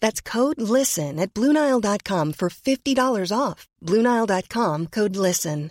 That's code LISTEN at Bluenile.com for $50 off. Bluenile.com code LISTEN.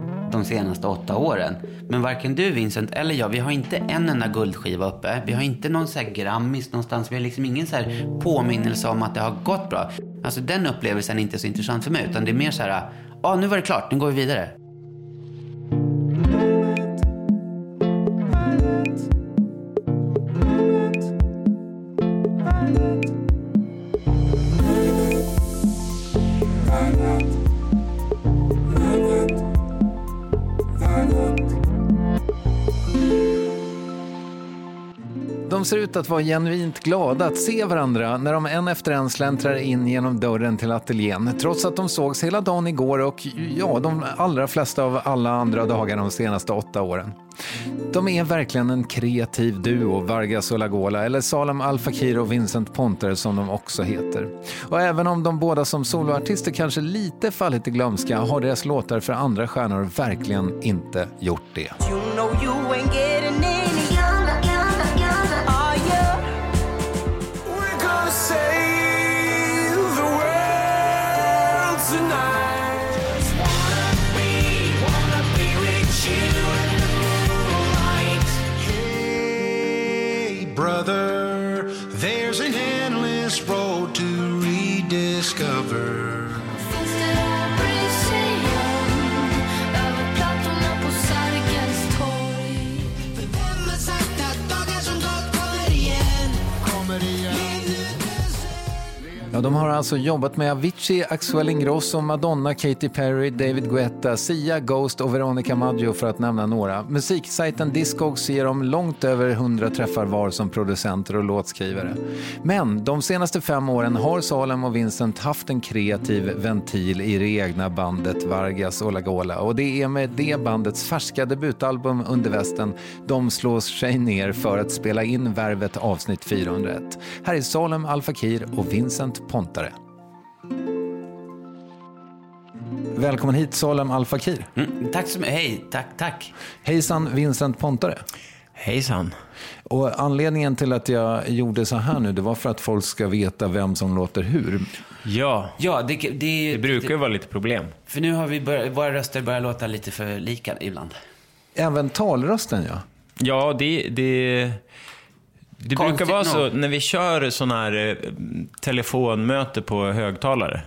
de senaste åtta åren. Men varken du Vincent eller jag, vi har inte en enda guldskiva uppe. Vi har inte någon så Grammis någonstans. Vi har liksom ingen så här påminnelse om att det har gått bra. Alltså den upplevelsen är inte så intressant för mig. Utan det är mer så här, ja ah, nu var det klart, nu går vi vidare. De ser ut att vara genuint glada att se varandra när de en efter en släntrar in genom dörren till ateljén. Trots att de sågs hela dagen igår och ja, de allra flesta av alla andra dagar de senaste åtta åren. De är verkligen en kreativ duo, Vargas och Lagola, eller Salem Al Fakir och Vincent Ponter som de också heter. Och även om de båda som soloartister kanske lite fallit i glömska har deras låtar för andra stjärnor verkligen inte gjort det. You know you another Ja, de har alltså jobbat med Avicii, Axel Ingrosso, Madonna, Katy Perry, David Guetta, Sia, Ghost och Veronica Maggio för att nämna några. Musiksajten Discogs ger dem långt över 100 träffar var som producenter och låtskrivare. Men de senaste fem åren har Salem och Vincent haft en kreativ ventil i det egna bandet Vargas och Lagola och det är med det bandets färska debutalbum Under västen de slår sig ner för att spela in Värvet avsnitt 401. Här är Salem Al Fakir och Vincent Pontare. Välkommen hit Salem Al Fakir. Mm, tack så mycket. Hej, tack, tack. Hejsan Vincent Pontare. Hejsan. Och anledningen till att jag gjorde så här nu, det var för att folk ska veta vem som låter hur. Ja, Ja, det, det, det brukar ju vara lite problem. För nu har vi börjat, våra röster börjar låta lite för lika ibland. Även talrösten ja. Ja, det, det, det Konstigt brukar vara så nog. när vi kör sådana här eh, telefonmöte på högtalare.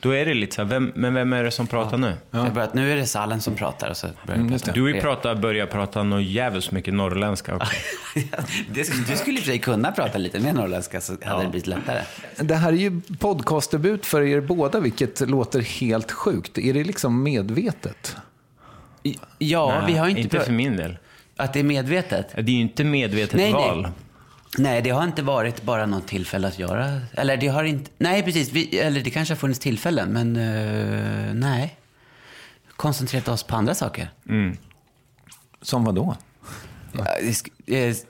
Då är det lite så här, vem, men vem är det som pratar nu? Jag har börjat, nu är det Salen som pratar och så börjar Mm, jag prata. Du har ju pratat, börjat prata något jävligt mycket norrländska också. det, du skulle i och för sig kunna prata lite mer norrländska så hade det blivit lättare. Det här är ju podcastdebut för er båda, vilket låter helt sjukt. Är det liksom medvetet? Ja, Nej, vi har inte... inte för min del. Att det är medvetet? Det är ju inte medvetet Nej, nej. Nej, det har inte varit bara något tillfälle att göra. Eller det har inte... Nej, precis. Vi, eller det kanske har funnits tillfällen, men uh, nej. Koncentrerat oss på andra saker. Mm. Som vad då?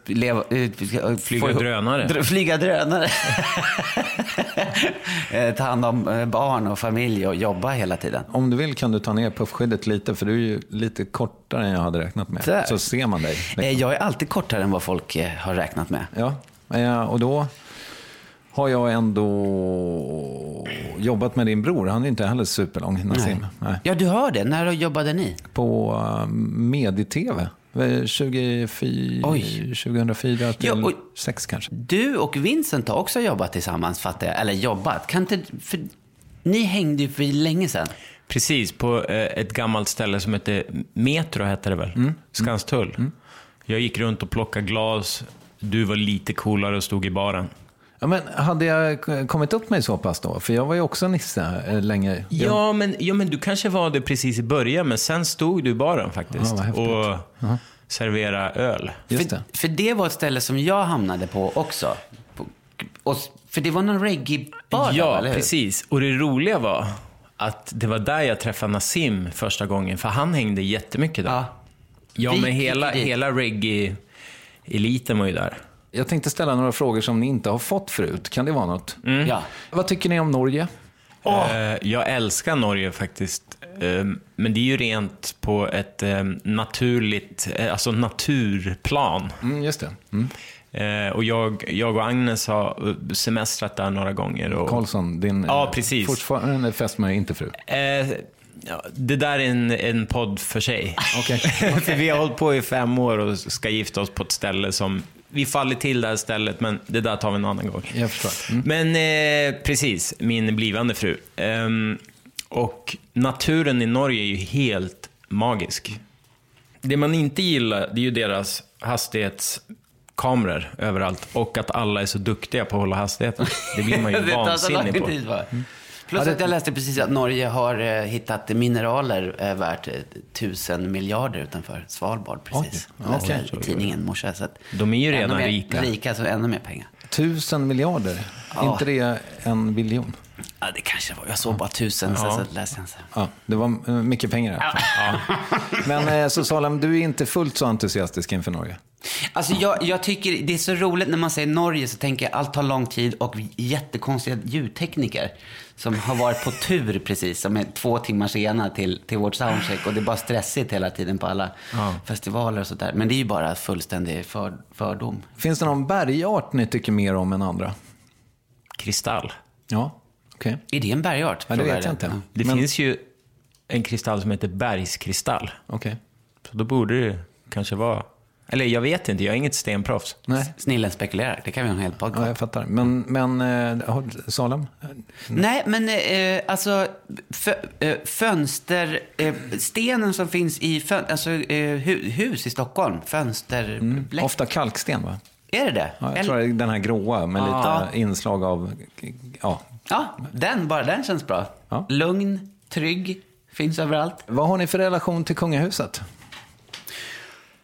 Leva, Flyga få drönare. Dr- flyga drönare. Eh, Ta hand om eh, barn och familj och jobba hela tiden. Om du vill kan du ta ner puffskyddet lite, för du är ju lite kortare än jag hade räknat med. Där. Så ser man dig. Eh, Jag är alltid kortare än vad folk har räknat med. Ja, och då har jag ändå jobbat med din bror. Han är inte heller superlång, Nassim. Nej. Ja, du har det. När jobbade ni? På Medi-TV. Eh, 24, Oj. 2004 till Ja, och- 6 kanske. Du och Vincent har också jobbat tillsammans, fattar jag. Eller jobbat. Kan inte... För, ni hängde ju för länge sedan. Precis, på eh, ett gammalt ställe som hette Metro, hette det väl? Mm. Skanstull. Jag gick runt och plockade glas. Du var lite coolare och stod i baren. Ja, men hade jag kommit upp mig så pass då? För jag var ju också Nisse eh, länge. Jag, Ja men, ja, men du kanske var det precis i början, men sen stod du i baren faktiskt. Ja, och serverade öl. just för, det. för det var ett ställe som jag hamnade på också. Och, för det var någon reggae-bar där, Ja, eller hur? precis. Och det roliga var att det var där jag träffade Nassim första gången, för han hängde jättemycket där. Ja. Ja, men hela, hela reggae-eliten var ju där. Jag tänkte ställa några frågor som ni inte har fått förut. Kan det vara något? Ja. Vad tycker ni om Norge? Eh, Jag älskar Norge faktiskt. Eh, Men det är ju rent på ett eh, naturligt, eh, alltså naturplan. Mm, just det. Mm. Eh, Och jag, jag och Agnes har semestrat där några gånger. Och, Karlsson, din Ja, precis. fortfarande fästmö, inte fru. Eh, det där är en, en podd för sig. Okej. för vi har hållit på i fem år och ska gifta oss på ett ställe som... Vi faller till det här stället, men det där tar vi en annan gång. Jag förstår. Mm. Men eh, precis, min blivande fru. Ehm, och naturen i Norge är ju helt magisk. Det man inte gillar, det är ju deras hastighetskameror överallt. Och att alla är så duktiga på att hålla hastigheten. Det blir man ju vansinnig på. tid bara. Plus Ja, det- att jag läste precis att Norge har eh, hittat mineraler eh, värt eh, tusen miljarder utanför Svalbard precis. Oj, Jag läste okej. i tidningen i morse. Så att De är ju redan mer, rika. Rika, så ännu mer pengar. Tusen miljarder. Ja. inte det en biljon? Ja, det kanske var. Jag såg bara tusen, Ja. så läste jag inte. Ja, det var eh, mycket pengar fall. Men eh, så Salem, du är inte fullt så entusiastisk inför Norge? Alltså jag, jag tycker det är så roligt när man säger Norge så tänker jag allt tar lång tid och jättekonstiga ljudtekniker som har varit på tur precis, som är två timmar sena till, till vårt soundcheck och det är bara stressigt hela tiden på alla festivaler och sådär. Men det är ju bara fullständig för, fördom. Finns det någon bergart ni tycker mer om än andra? Kristall. Ja, okej. Är det en bergart? Ja, det vet jag inte. Ja. Det Men- finns ju en kristall som heter bergskristall. Okej. Så då borde det kanske vara... Eller jag vet inte, jag är inget stenproffs. Nej, Snillen spekulerar, det kan vi ha en hel podcast. ja, jag fattar. Men, men eh, Salem? Nej, men eh, alltså fö, eh, fönster, eh, stenen som finns i fön, alltså, eh, hu, hus i Stockholm, fönsterbläck. Ofta kalksten, va? Är det det? Ja, jag Eller- tror det är den här gråa med Ja. lite inslag av... Ja. Ja, den, bara den känns bra. Ja. Lugn, trygg, finns överallt. Vad har ni för relation till kungahuset?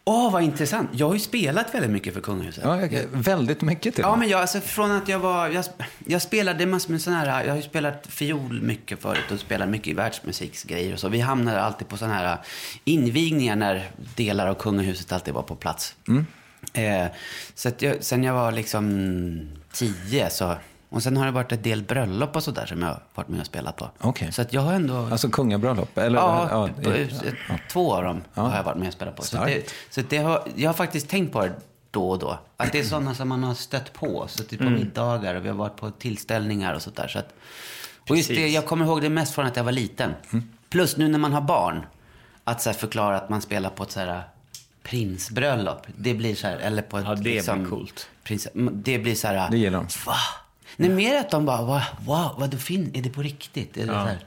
Åh, vad intressant. Jag har ju spelat väldigt mycket för kungahuset. Ja, jag, väldigt mycket till Ja, men jag, alltså från att jag var, jag, jag spelade massor med sådana här, jag har ju spelat fiol mycket förut och spelat mycket i världsmusiksgrejer och så. Vi hamnade alltid på sådana här invigningar när delar av kungahuset alltid var på plats. Eh, så att jag, sen jag var liksom tio så, och sen har det varit ett del bröllop och sådär som jag har varit med och spelat på. Okej. Så att jag har ändå... Alltså kungabröllop? Eller, Ja, ja, ja. två av dem Ja. har jag varit med och spelat på. Så, Starkt. det, så det har, jag har faktiskt tänkt på det då och då. Att det är sådana som man har stött på. Så typ på middagar och vi har varit på tillställningar och sånt där. Så att, och just det, jag kommer ihåg det mest från att jag var liten. Plus nu när man har barn. Att så förklara att man spelar på ett så här prinsbröllop. Det blir så här, eller på ett Ja, det blir liksom, coolt. Prins, det blir så här. Det gillar de. Va? Nej, mer att de bara, wow, wow vad du fin, är det på riktigt? Är det, så här?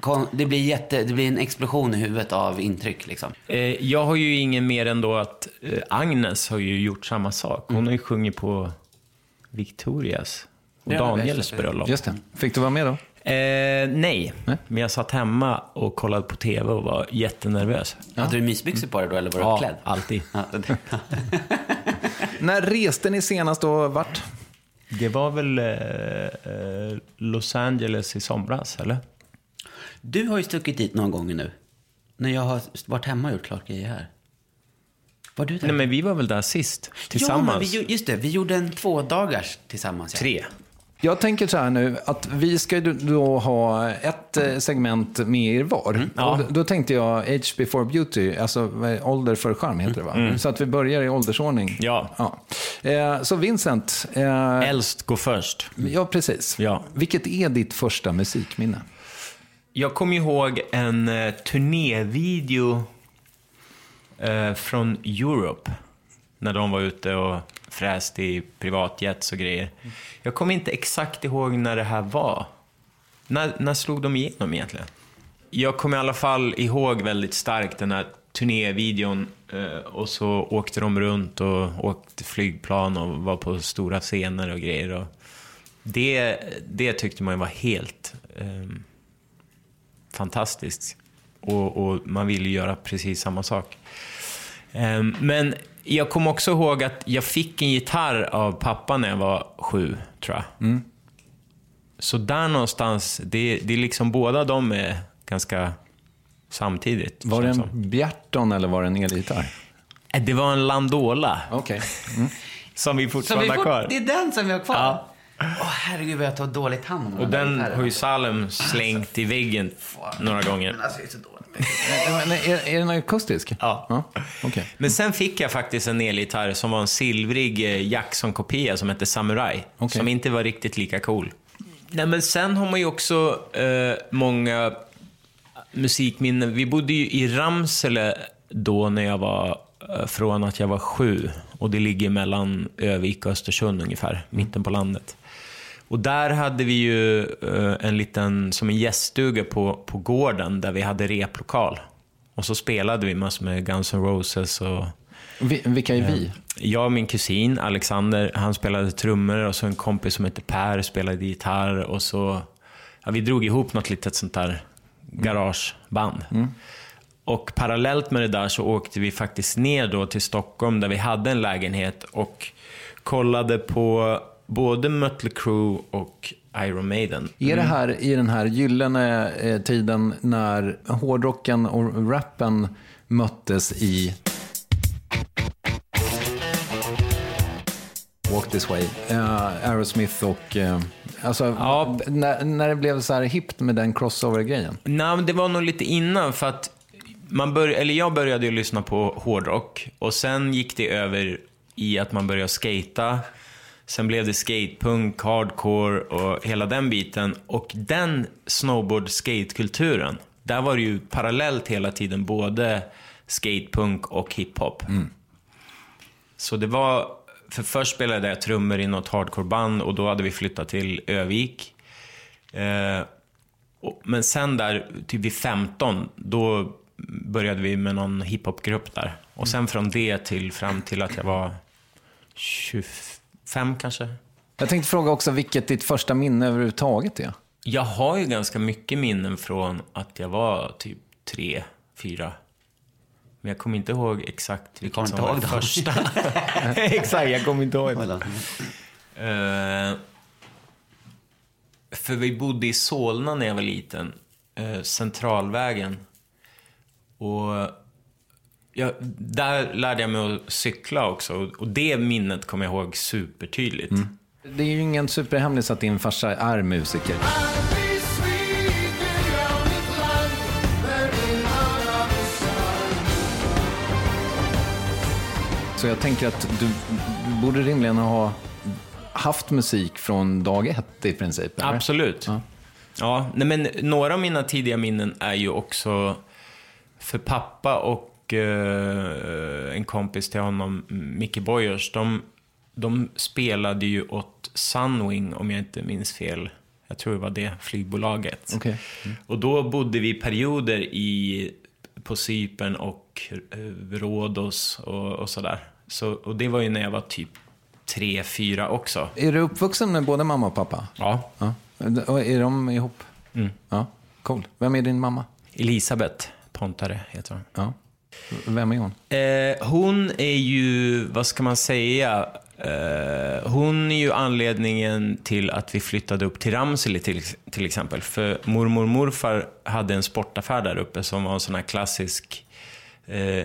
Kon- det, blir jätte, det blir en explosion i huvudet av intryck liksom. Eh, jag har ju ingen mer än då att eh, Agnes har ju gjort samma sak. Hon har ju sjungit på Victorias och Ja, Daniels bröllop. Just det. Fick du vara med då? Eh, nej. Nej. men jag satt hemma och kollade på TV och var jättenervös. Hade du mysbyxor på dig då eller var du Ja, uppklädd? alltid. Ja, När reste ni senast och vart? Det var väl eh, eh, Los Angeles i somras, eller? Du har ju stuckit dit några gånger nu. När jag har varit hemma och gjort klart grejer här. Var du där? Nej, men vi var väl där sist, tillsammans. Ja, men vi, just det, vi gjorde en tvådagars tillsammans. ja. Tre. Jag tänker så här nu, att vi ska ju då ha ett eh, segment med er var. ja. Och då tänkte jag Age before beauty, alltså är- ålder för charm heter det va? Så att vi börjar i åldersordning. Ja. Eh, så Vincent, eh, Äldst går först. ja precis. Ja. Vilket är ditt första musikminne? Jag kommer ihåg en eh, turnévideo eh, från Europe. När de var ute och fräst i privatjets och grejer. Jag kommer inte exakt ihåg när det här var. När, när slog de igenom egentligen? Jag kommer i alla fall ihåg väldigt starkt den här turnévideon. Eh, och så åkte de runt och åkte flygplan och var på stora scener och grejer. Och det, det tyckte man var helt... eh, fantastiskt. Och, och man ville göra precis samma sak. Ehm, men jag kommer också ihåg att jag fick en gitarr av pappa när jag var sju, tror jag. Så där någonstans, det, det är liksom båda de är ganska samtidigt. Var det en som. Bjarton eller var det en elgitarr? Eh, Det var en Landola, Okej. som vi Så vi fortfarande har kvar. det är den som vi har kvar? Ja. Åh herregud vad jag tar dåligt hand om Och där den har ju Salem slängt i väggen några gånger. Men alltså, jag är så dålig. Men är, är den akustisk? Ja. ja. Okej. Men sen fick jag faktiskt en elgitarr som var en silvrig eh, Jackson-kopia som hette Samurai. Okej. Som inte var riktigt lika cool. Nej, men sen har man ju också eh, många musikminnen. Vi bodde ju i Ramsele då när jag var, eh, från att jag var sju. Och det ligger mellan Övik och Östersund ungefär, mitten på landet. Och där hade vi ju eh, en liten, som en gäststuga på, på gården där vi hade replokal. Och så spelade vi massor med Guns N' Roses och Vi, vilka är vi? jag och min kusin Alexander, han spelade trummor och så en kompis som heter Per spelade gitarr och så ja, vi drog ihop något litet sånt där garageband. Och parallellt med det där så åkte vi faktiskt ner då till Stockholm där vi hade en lägenhet och kollade på både Mötley Crüe och Iron Maiden. Är det här i den här gyllene eh, tiden när hårdrocken och rappen möttes i Walk This Way, eh, Aerosmith och... eh, alltså, Ja. när, när det blev så här hippt med den crossover-grejen. Nej, men det var nog lite innan för att man bör, eller jag började ju lyssna på hårdrock och sen gick det över i att man började skata. Sen blev det skatepunk, hardcore och hela den biten. Och den snowboard-skatekulturen, där var det ju parallellt hela tiden både skatepunk och hiphop. Så det var, för först spelade jag trummor i något hardcoreband och då hade vi flyttat till Övik. Eh, och- men sen där, typ vid 15, då började vi med någon hiphopgrupp där. Och sen från det till fram till att jag var 25 kanske. Jag tänkte fråga också vilket ditt första minne överhuvudtaget är. Jag har ju ganska mycket minnen från att jag var typ tre, fyra. Men jag kommer inte ihåg exakt vilket som inte var ihåg det första. exakt, jag kommer inte ihåg det. Eh, för vi bodde i Solna när jag var liten. eh, Centralvägen. Och ja, där lärde jag mig att cykla också. Och det minnet kommer jag ihåg supertydligt. Det är ju ingen superhemlis att din farsa är musiker. Så jag tänker att du borde rimligen ha haft musik från dag ett i princip. eller? Absolut. Ja. Ja. nej men några av mina tidiga minnen är ju också för pappa och eh, en kompis till honom, Micke Boyers, de, de spelade ju åt Sunwing, om jag inte minns fel. Jag tror det var det flygbolaget. Okej. Och då bodde vi perioder i, på Cypern och eh, Rhodos och, och sådär. Så, och det var ju när jag var typ tre, fyra också. Är du uppvuxen med både mamma och pappa? Ja. Ja. Och är de ihop? Mm. Ja, cool. Vem är din mamma? Elisabeth Pontare heter hon. Ja. Vem är hon? Eh, hon är ju, vad ska man säga, eh, hon är ju anledningen till att vi flyttade upp till Ramsele till, till exempel. För mormor och morfar hade en sportaffär där uppe som var en sån här klassisk eh,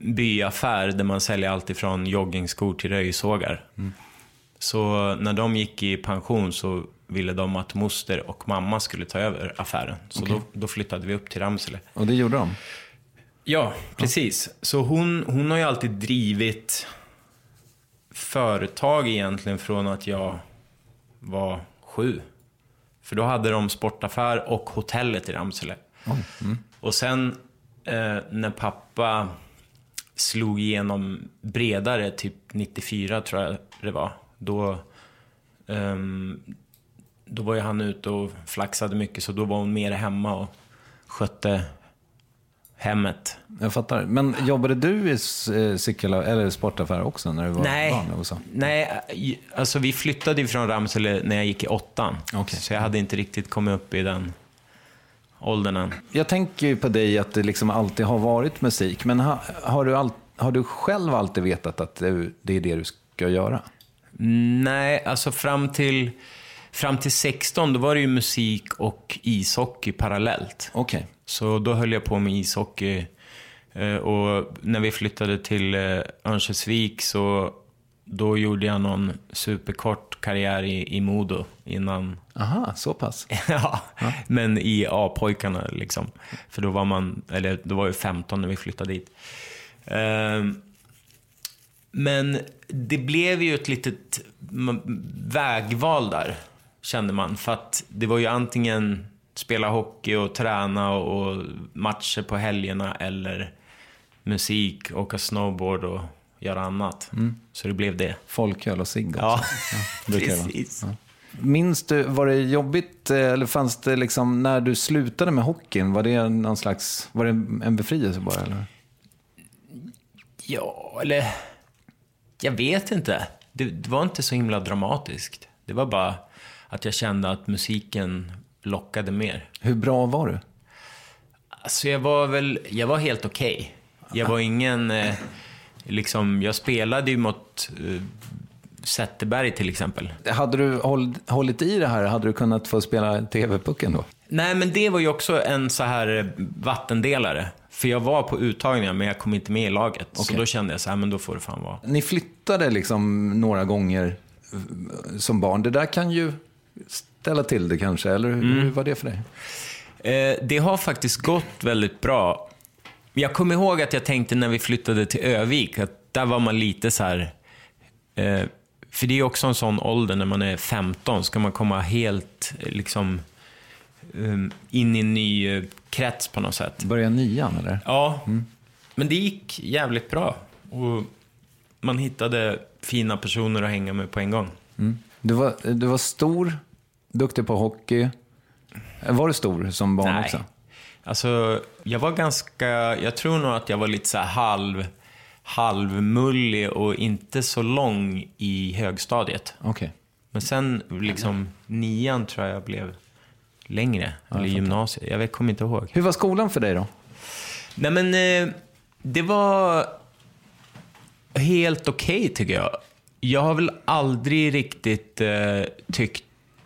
byaffär där man säljer allt ifrån joggingskor till röjsågar. Så när de gick i pension så ville de att moster och mamma skulle ta över affären. Så då, då flyttade vi upp till Ramsele. Och det gjorde de? Ja, precis. Så hon, hon har ju alltid drivit företag egentligen från att jag var sju. För då hade de sportaffär och hotellet i Ramsele. Och sen eh, när pappa slog igenom bredare, typ 94 tror jag det var, då, ehm, då var ju han ute och flaxade mycket, så då var hon mer hemma och skötte hemmet. Jag fattar. Men jobbade du i eh, cykel eller sportaffär också när du var Nej, barn? Och så? nej, i- alltså vi flyttade från Ramsele när jag gick i åttan. Okej. Så jag hade inte riktigt kommit upp i den åldern än. Jag tänker ju på dig att det liksom alltid har varit musik. Men ha, har, du all, har du själv alltid vetat att det är det du ska göra? Nej, alltså fram till, fram till 16 då var det ju musik och ishockey parallellt. Okej. Så då höll jag på med ishockey. Eh, Och när vi flyttade till eh, Örnsköldsvik så då gjorde jag någon superkort karriär i, i Modo innan Aha, så pass. ja, men i A-pojkarna liksom. För då var man, eller då var jag 15 när vi flyttade dit. Ehm, men det blev ju ett litet vägval där, kände man. För att det var ju antingen spela hockey och träna och, matcher på helgerna eller musik, åka snowboard och göra annat. Så det blev det. Folköl och cigg. Ja, vara. precis. Minns du, var det jobbigt, eh, eller fanns det liksom, när du slutade med hockeyn, var det någon slags, var det en befrielse bara? Eller? Ja, eller... Jag vet inte. Det, det var inte så himla dramatiskt. Det var bara att jag kände att musiken lockade mer. Hur bra var du? Alltså jag var väl, jag var helt okej. Jag var ingen, eh, liksom, jag spelade ju mot eh, Zetterberg till exempel. Hade du håll, hållit i det här, hade du kunnat få spela TV-pucken då? Nej, men det var ju också en så här eh, vattendelare. För jag var på uttagningar, men jag kom inte med i laget. Så Okej. då kände jag så här, men då får det fan vara. Ni flyttade liksom några gånger eh, som barn. Det där kan ju ställa till det kanske, eller hur, hur var det för dig? Eh, det har faktiskt gått väldigt bra. Jag kommer ihåg att jag tänkte när vi flyttade till Övik, att där var man lite så här... Eh, för det är också en sån ålder när man är 15, ska man komma helt eh, liksom um, in i en ny eh, krets på något sätt. Börja nian eller? Ja, men det gick jävligt bra. Och man hittade fina personer att hänga med på en gång. Du var, du var stor, duktig på hockey. Var du stor som barn Nej. också? Alltså, jag var ganska... Jag tror nog att jag var lite så halv, halvmullig och inte så lång i högstadiet. Okej. Men sen, liksom, nian tror jag blev längre. eller gymnasiet. Jag vet, kommer inte ihåg. Hur var skolan för dig då? Nej, men eh, det var helt okej tycker jag. Jag har väl aldrig riktigt eh, tyckt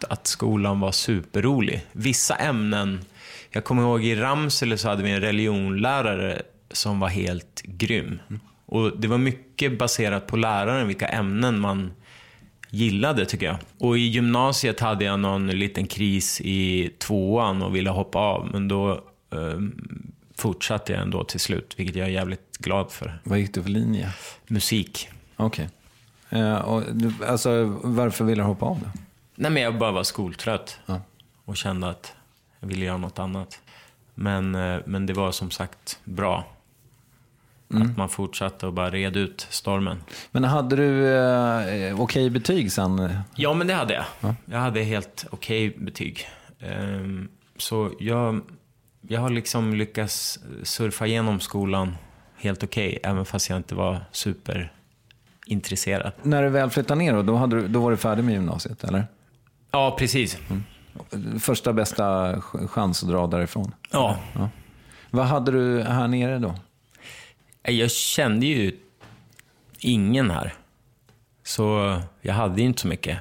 att skolan var superrolig. Vissa ämnen, jag kommer ihåg i Ramsele så hade vi en religionlärare som var helt grym. Och det var mycket baserat på läraren, vilka ämnen man gillade tycker jag. Och i gymnasiet hade jag någon liten kris i tvåan och ville hoppa av, men då eh, fortsatte jag ändå till slut, vilket jag är jävligt glad för. Vad gick du för linje? Musik. Okej. Eh, och alltså, varför ville du hoppa av då? Nej, men jag bara var skoltrött Ja. och kände att jag ville göra något annat. Men, eh, men det var som sagt bra. Att man fortsatte och bara red ut stormen. Men hade du eh, okej betyg sen? Ja, men det hade jag. Jag hade helt okej betyg. Ehm, så jag, jag har liksom lyckats surfa igenom skolan helt okej, även fast jag inte var superintresserad. När du väl flyttade ner då, då, hade du, då var du färdig med gymnasiet, eller? Ja, precis. Första bästa ch- chans att dra därifrån. Ja. Vad hade du här nere då? Jag kände ju ingen här. Så jag hade ju inte så mycket.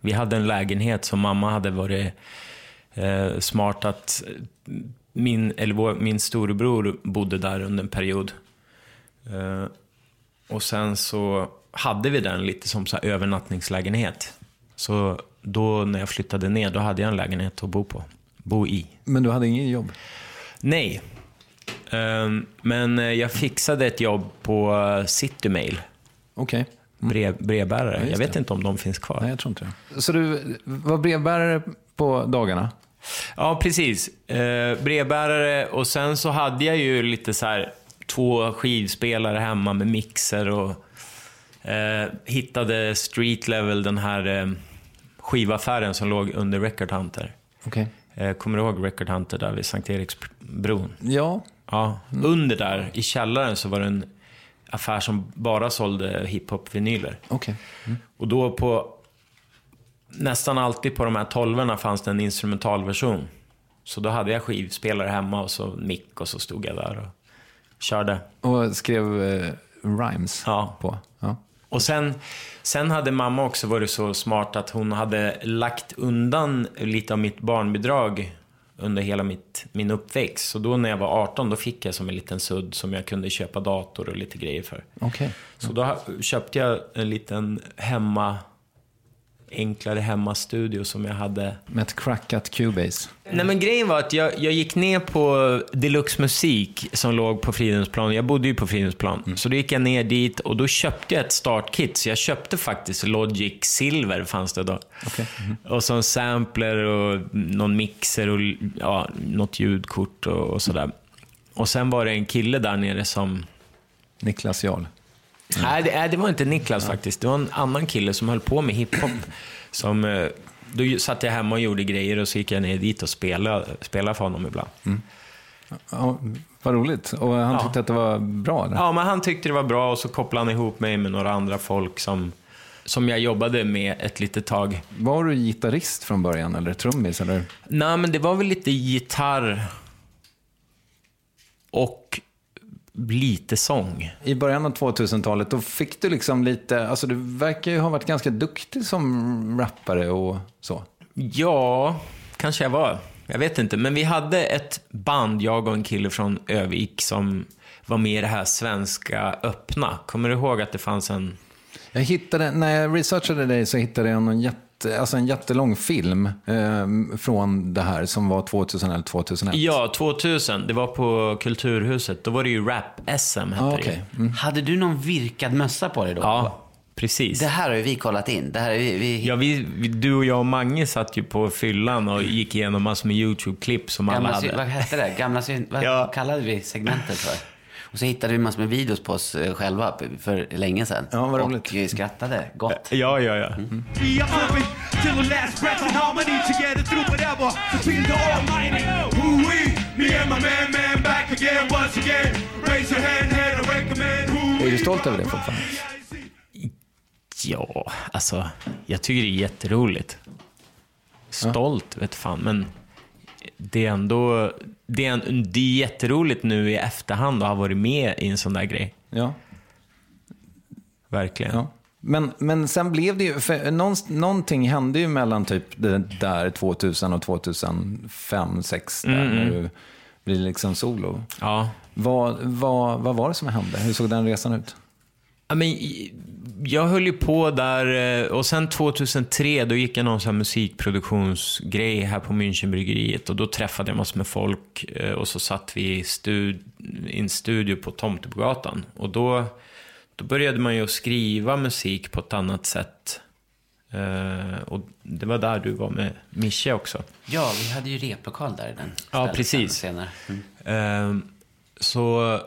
Vi hade en lägenhet som mamma hade varit eh, smart att min, eller vår, min storebror bodde där under en period. Eh, och sen så hade vi den lite som så övernattningslägenhet. Så då när jag flyttade ner, då hade jag en lägenhet att bo på. Bo i. Men du hade ingen jobb? Nej. Ehm, men eh, jag fixade ett jobb på eh, Citymail. Okej. Brev, brevbärare. just jag vet det. inte om de finns kvar. Nej, jag tror inte det. Så du var brevbärare på dagarna? Ja, precis. Eh, brevbärare och sen så hade jag ju lite så här två skivspelare hemma med mixer och eh, hittade Street Level, den här eh, skivaffären som låg under Record Hunter. Okej. Eh, kommer du ihåg Record Hunter där vid Sankt Eriksbron? Ja. Ja, under där i källaren så var det en affär som bara sålde hiphop-vinyler. Okej. Och då på nästan alltid på de här tolvorna fanns det en instrumentalversion. Så då hade jag skivspelare hemma och så mick och så stod jag där och körde. Och skrev eh, rhymes Ja. på? Ja. Och sen, sen hade mamma också varit så smart att hon hade lagt undan lite av mitt barnbidrag under hela mitt, min uppväxt. Så då när jag var 18 då fick jag som en liten sudd som jag kunde köpa dator och lite grejer för. Okej. Så då köpte jag en liten hemma, enklare hemmastudio som jag hade. Med ett crackat Cubase? Nej men grejen var att jag, jag gick ner på Deluxe Musik som låg på Fridhemsplan. Jag bodde ju på Fridhemsplan. Så då gick jag ner dit och då köpte jag ett startkit. Så jag köpte faktiskt Logic Silver fanns det då. Och så en sampler och någon mixer och ja, något ljudkort och, och sådär. Och sen var det en kille där nere som Niklas Jarl? Nej, det, det var inte Niklas faktiskt. Det var en annan kille som höll på med hiphop. Som, eh, då satt jag hemma och gjorde grejer och så gick jag ner dit och spelade, spelade för honom ibland. Ja, vad roligt. Och han tyckte att det var bra? Eller? Ja, men han tyckte det var bra och så kopplade han ihop mig med några andra folk som, som jag jobbade med ett litet tag. Var du gitarrist från början eller trummis? Eller? Nej, men det var väl lite gitarr och lite sång. I början av 2000-talet, då fick du liksom lite, alltså du verkar ju ha varit ganska duktig som rappare och så. Ja, kanske jag var. Jag vet inte. Men vi hade ett band, jag och en kille från Övik, som var med i det här svenska öppna. Kommer du ihåg att det fanns en... Jag hittade, när jag researchade dig så hittade jag en, jätte, alltså en jättelång film eh, från det här som var 2000 eller 2001. Ja, 2000. Det var på Kulturhuset. Då var det ju rap-SM, hette Ah, det okej. ju. Hade du någon virkad mössa på dig då? Ja, precis. Det här har ju vi kollat in. Det här är vi, vi Ja, vi, vi, du och jag och Mange satt ju på fyllan och gick igenom massor med YouTube-klipp som alla gamla, sy- hade. vad hette det? Gamla syn, vad Ja. kallade vi segmentet för? Och så hittade vi massor med videos på oss eh, själva för länge sedan. Ja, vad och roligt. eh, skrattade gott. Ja, ja, ja. Recommend. Who Är du stolt över det fortfarande? Ja, alltså, jag tycker det är jätteroligt. Stolt, vet fan, men det är ändå... Det är, en, det är jätteroligt nu i efterhand att ha varit med i en sån där grej. Ja. Verkligen. ja. Men, men sen blev det ju, för någonst- någonting hände ju mellan typ det där 2000 och 2005, 2006 där, när du blir liksom solo. Ja. Vad, vad, vad var det som hände? Hur såg den resan ut? Ja, men, jag höll ju på där eh, och sen 2003 då gick jag någon sån här musikproduktionsgrej här på Münchenbryggeriet och då träffade jag massor med folk eh, och så satt vi i, stud, i en studio på Tomtebogatan och då, då började man ju skriva musik på ett annat sätt. Eh, och det var där du var med Mische också. Ja, vi hade ju replokal där i den. Ja, precis. sen Senare. Mm. Så...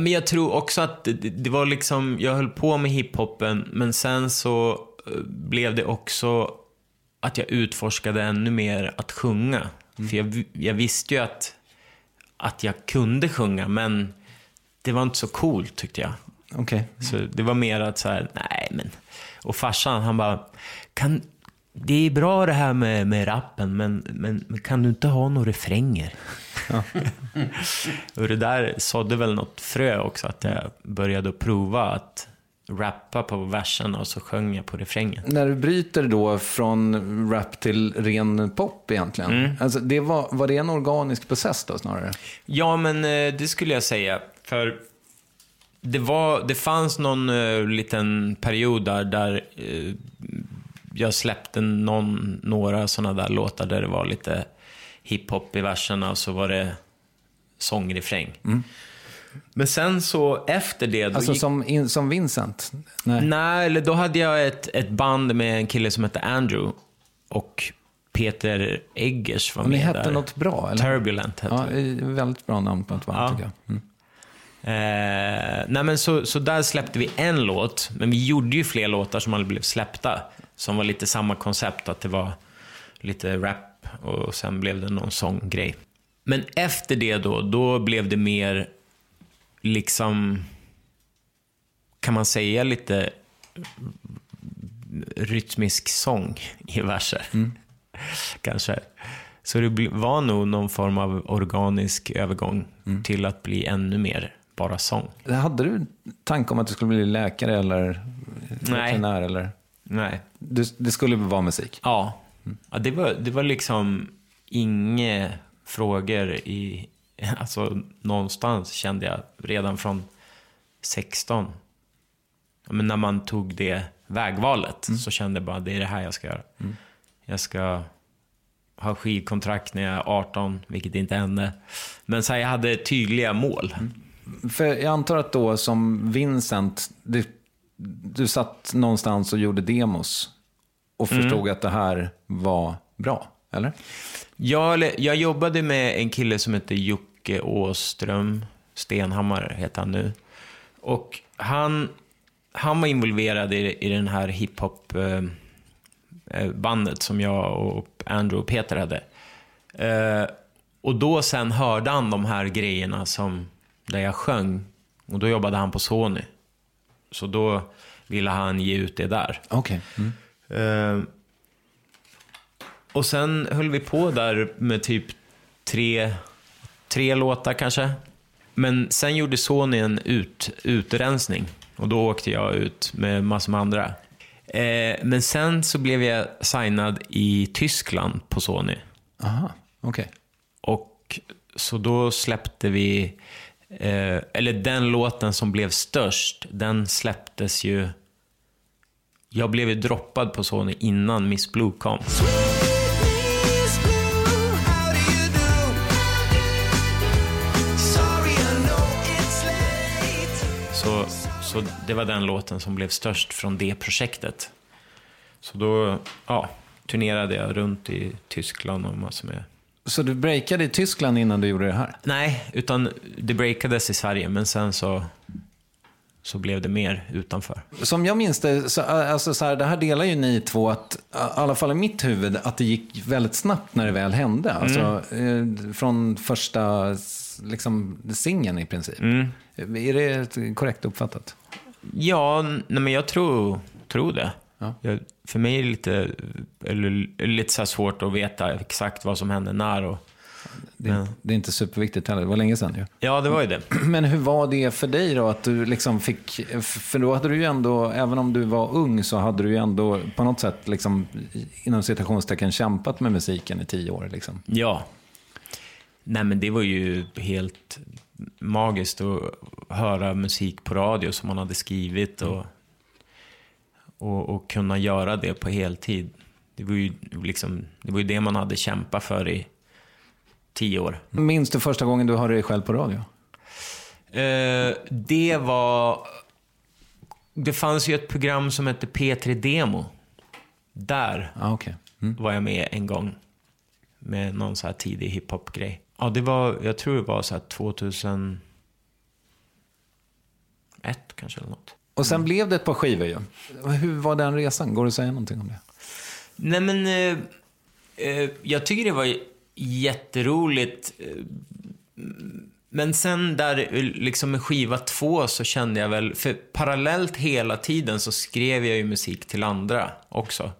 Men jag tror också att det, det var liksom, jag höll på med hiphopen, men sen så eh, blev det också att jag utforskade ännu mer att sjunga. För jag, jag visste ju att, att jag kunde sjunga, men det var inte så coolt tyckte jag. Okej. Så det var mer att så här, nej men. Och farsan han bara, kan, det är bra det här med, med rappen, men, men, men kan du inte ha några refränger? och det där sådde väl något frö också, att jag började prova att rappa på verserna och så sjöng jag på refrängen. När du bryter då från rap till ren pop egentligen. Mm. Alltså det var, var det en organisk process då snarare? Ja, men eh, det skulle jag säga. För det, var, det fanns någon eh, liten period där, där eh, jag släppte någon, några sådana där låtar där det var lite hiphop i verserna och så var det sångrefräng. Men sen så efter det... Mm. Alltså gick, som, in, som Vincent? Nej. Nej, eller då hade jag ett, ett band med en kille som hette Andrew och Peter Eggers var Och ni med hette där. något bra eller? Turbulent hette Ja, vi. väldigt bra namn på ett band Ja. tycker jag. Mm. Eh, nej men så, så där släppte vi en låt, men vi gjorde ju fler låtar som aldrig blev släppta. Som var lite samma koncept, att det var lite rap och sen blev det någon sånggrej. Men efter det då, då blev det mer liksom, kan man säga lite rytmisk sång i verser. Kanske. Så det var nog någon form av organisk övergång till att bli ännu mer bara sång. Hade du tanke om att du skulle bli läkare eller veterinär? Eller? Nej. Du, det skulle vara musik? Ja. ja det, var, det var liksom inga frågor i... Alltså någonstans kände jag redan från 16. Ja, Men när man tog det vägvalet så kände jag bara det är det här jag ska göra. Jag ska ha skivkontrakt när jag är 18, vilket inte hände. Men så här, jag hade tydliga mål. För jag antar att då som Vincent, du, du satt någonstans och gjorde demos och Mm. förstod att det här var bra, eller? Jag, jag jobbade med en kille som heter Jocke Åström. Stenhammar heter han nu. Och han, han var involverad i, i den här hiphop eh, eh, som jag och Andrew och Peter hade. Eh, och då sen hörde han de här grejerna som, där jag sjöng. Och då jobbade han på Sony. Så då ville han ge ut det där. Okej. Mm. Eh, och sen höll vi på där med typ tre, tre låtar kanske. Men sen gjorde Sony en ut, utrensning och då åkte jag ut med massor med andra. Eh, men sen så blev jag signad i Tyskland på Sony. Aha, okej. Och så då släppte vi, eh, eller den låten som blev störst, den släpptes ju... Jag blev ju droppad på Sony innan Miss Blue kom. Så, så det var den låten som blev störst från det projektet. Så då ja, turnerade jag runt i Tyskland och massor med... Så du breakade i Tyskland innan du gjorde det här? Nej, utan det breakades i Sverige, men sen så, så blev det mer utanför. Som jag minns det, så, alltså, så här, det här delar ju ni två, att, i alla fall i mitt huvud, att det gick väldigt snabbt när det väl hände. Alltså, eh, från första liksom, singeln i princip. Är det korrekt uppfattat? Ja, nej, men jag tror, tror det. Ja. Jag, för mig är det lite, eller, lite så svårt att veta exakt vad som hände när. Och, Det, är- det är inte superviktigt heller, det var länge sedan ju. ja, det var ju det. Men hur var det för dig då? Att du liksom fick, för då hade du ju ändå, även om du var ung, så hade du ju ändå på något sätt, liksom, inom citationstecken, kämpat med musiken i tio år. Liksom. Ja. Nej, men det var ju helt magiskt att höra musik på radio som man hade skrivit och, och, och kunna göra det på heltid. Det var, ju liksom, det var ju det man hade kämpat för i tio år. Minns du första gången du hörde dig själv på radio? Eh, det var... Det fanns ju ett program som hette P3 Demo. Där Ja, okej. Mm. var jag med en gång. Med någon så här tidig hiphop-grej. Ja, det var, jag tror det var så här 2001 kanske eller något. Och sen blev det ett par skivor ju. Hur var den resan? Går det att säga någonting om det? Nej men, eh, eh, jag tycker det var jätteroligt. Eh, men sen där, liksom med skiva två så kände jag väl, för parallellt hela tiden så skrev jag ju musik till andra också.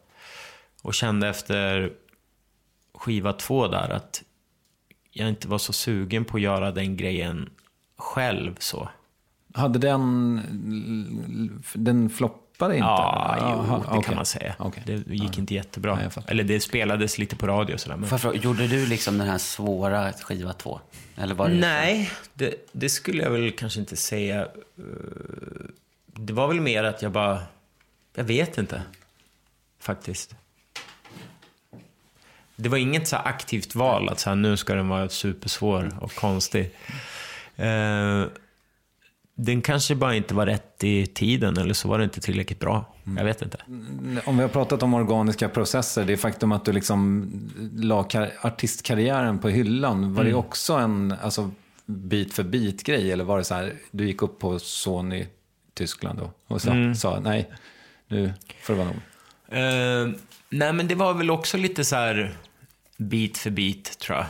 Och kände efter skiva två där att jag inte var så sugen på att göra den grejen själv så. Hade den, den floppade inte? Ja, jo, Aha, det okej. kan man säga. Okej. Det gick inte jättebra. Nej. Eller det spelades lite på radio och sådär. Men... Fråga, gjorde du liksom den här svåra skiva två? Eller var det Nej, det, det skulle jag väl kanske inte säga. Eh, Det var väl mer att jag bara... Jag vet inte, faktiskt. Det var inget så aktivt val att så här, nu ska den vara supersvår och konstig. Eh, den kanske bara inte var rätt i tiden eller så var det inte tillräckligt bra. Jag vet inte. Om vi har pratat om organiska processer, det faktum att du liksom la kar- artistkarriären på hyllan, var det Mm. också en alltså, bit för bit-grej? Eller var det så här, du gick upp på Sony Tyskland då och sa, Mm. sa nej, nu får det vara nog. Eh, nej, men det var väl också lite så här bit för bit, tror jag.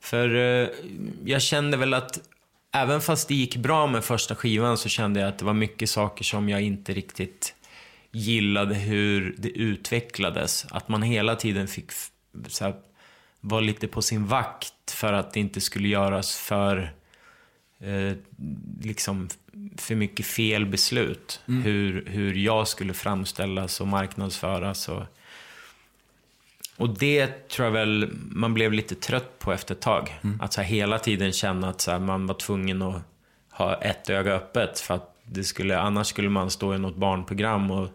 För eh, jag kände väl att även fast det gick bra med första skivan så kände jag att det var mycket saker som jag inte riktigt gillade hur det utvecklades. Att man hela tiden fick så här, vara lite på sin vakt för att det inte skulle göras för eh, liksom för mycket fel beslut. Hur, hur jag skulle framställas och marknadsföras. Och, och det tror jag väl man blev lite trött på efter ett tag. Att så hela tiden känna att så man var tvungen att ha ett öga öppet. För att det skulle, annars skulle man stå i något barnprogram och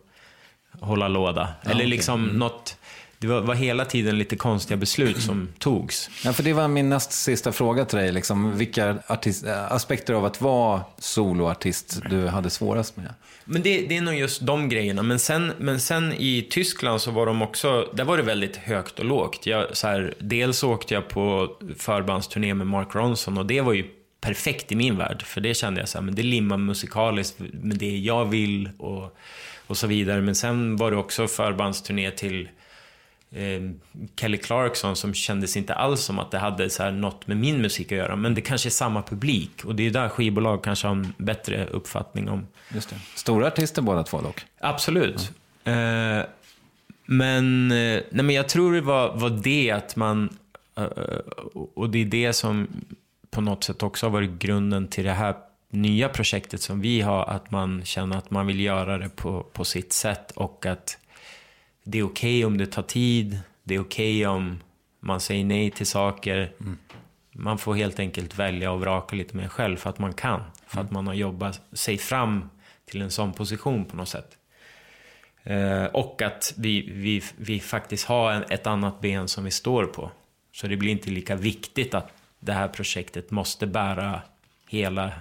hålla låda. Eller okej. liksom något... Det var, var hela tiden lite konstiga beslut som togs. Ja, för det var min näst sista fråga till dig. Liksom, vilka artist, aspekter av att vara soloartist du hade svårast med? Men det, det är nog just de grejerna. Men sen, men sen i Tyskland så var de också, där var det väldigt högt och lågt. Jag, så här, dels åkte jag på förbandsturné med Mark Ronson och det var ju perfekt i min värld. För det kände jag så här, men det limmar musikaliskt med det jag vill och, och så vidare. Men sen var det också förbandsturné till eh, Kelly Clarkson som kändes inte alls som att det hade så här något med min musik att göra. Men det kanske är samma publik och det är där skivbolag kanske har en bättre uppfattning om. Just det. Stora artister båda två dock. Absolut. Eh, men, eh, nej, men jag tror det var, var det att man, eh, och det är det som på något sätt också har varit grunden till det här nya projektet som vi har, att man känner att man vill göra det på, på sitt sätt och att det är okej okay om det tar tid, det är okej okay om man säger nej till saker. Mm. Man får helt enkelt välja och vraka lite mer själv för att man kan. För att man har jobbat sig fram till en sån position på något sätt. Eh, och att vi, vi, vi faktiskt har en, ett annat ben som vi står på. Så det blir inte lika viktigt att det här projektet måste bära hela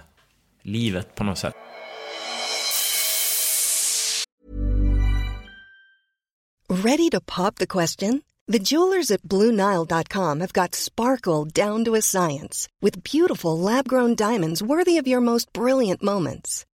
livet på något sätt. Ready to pop the question? The jewelers at BlueNile.com have got sparkle down to a science with beautiful lab grown diamonds worthy of your most brilliant moments.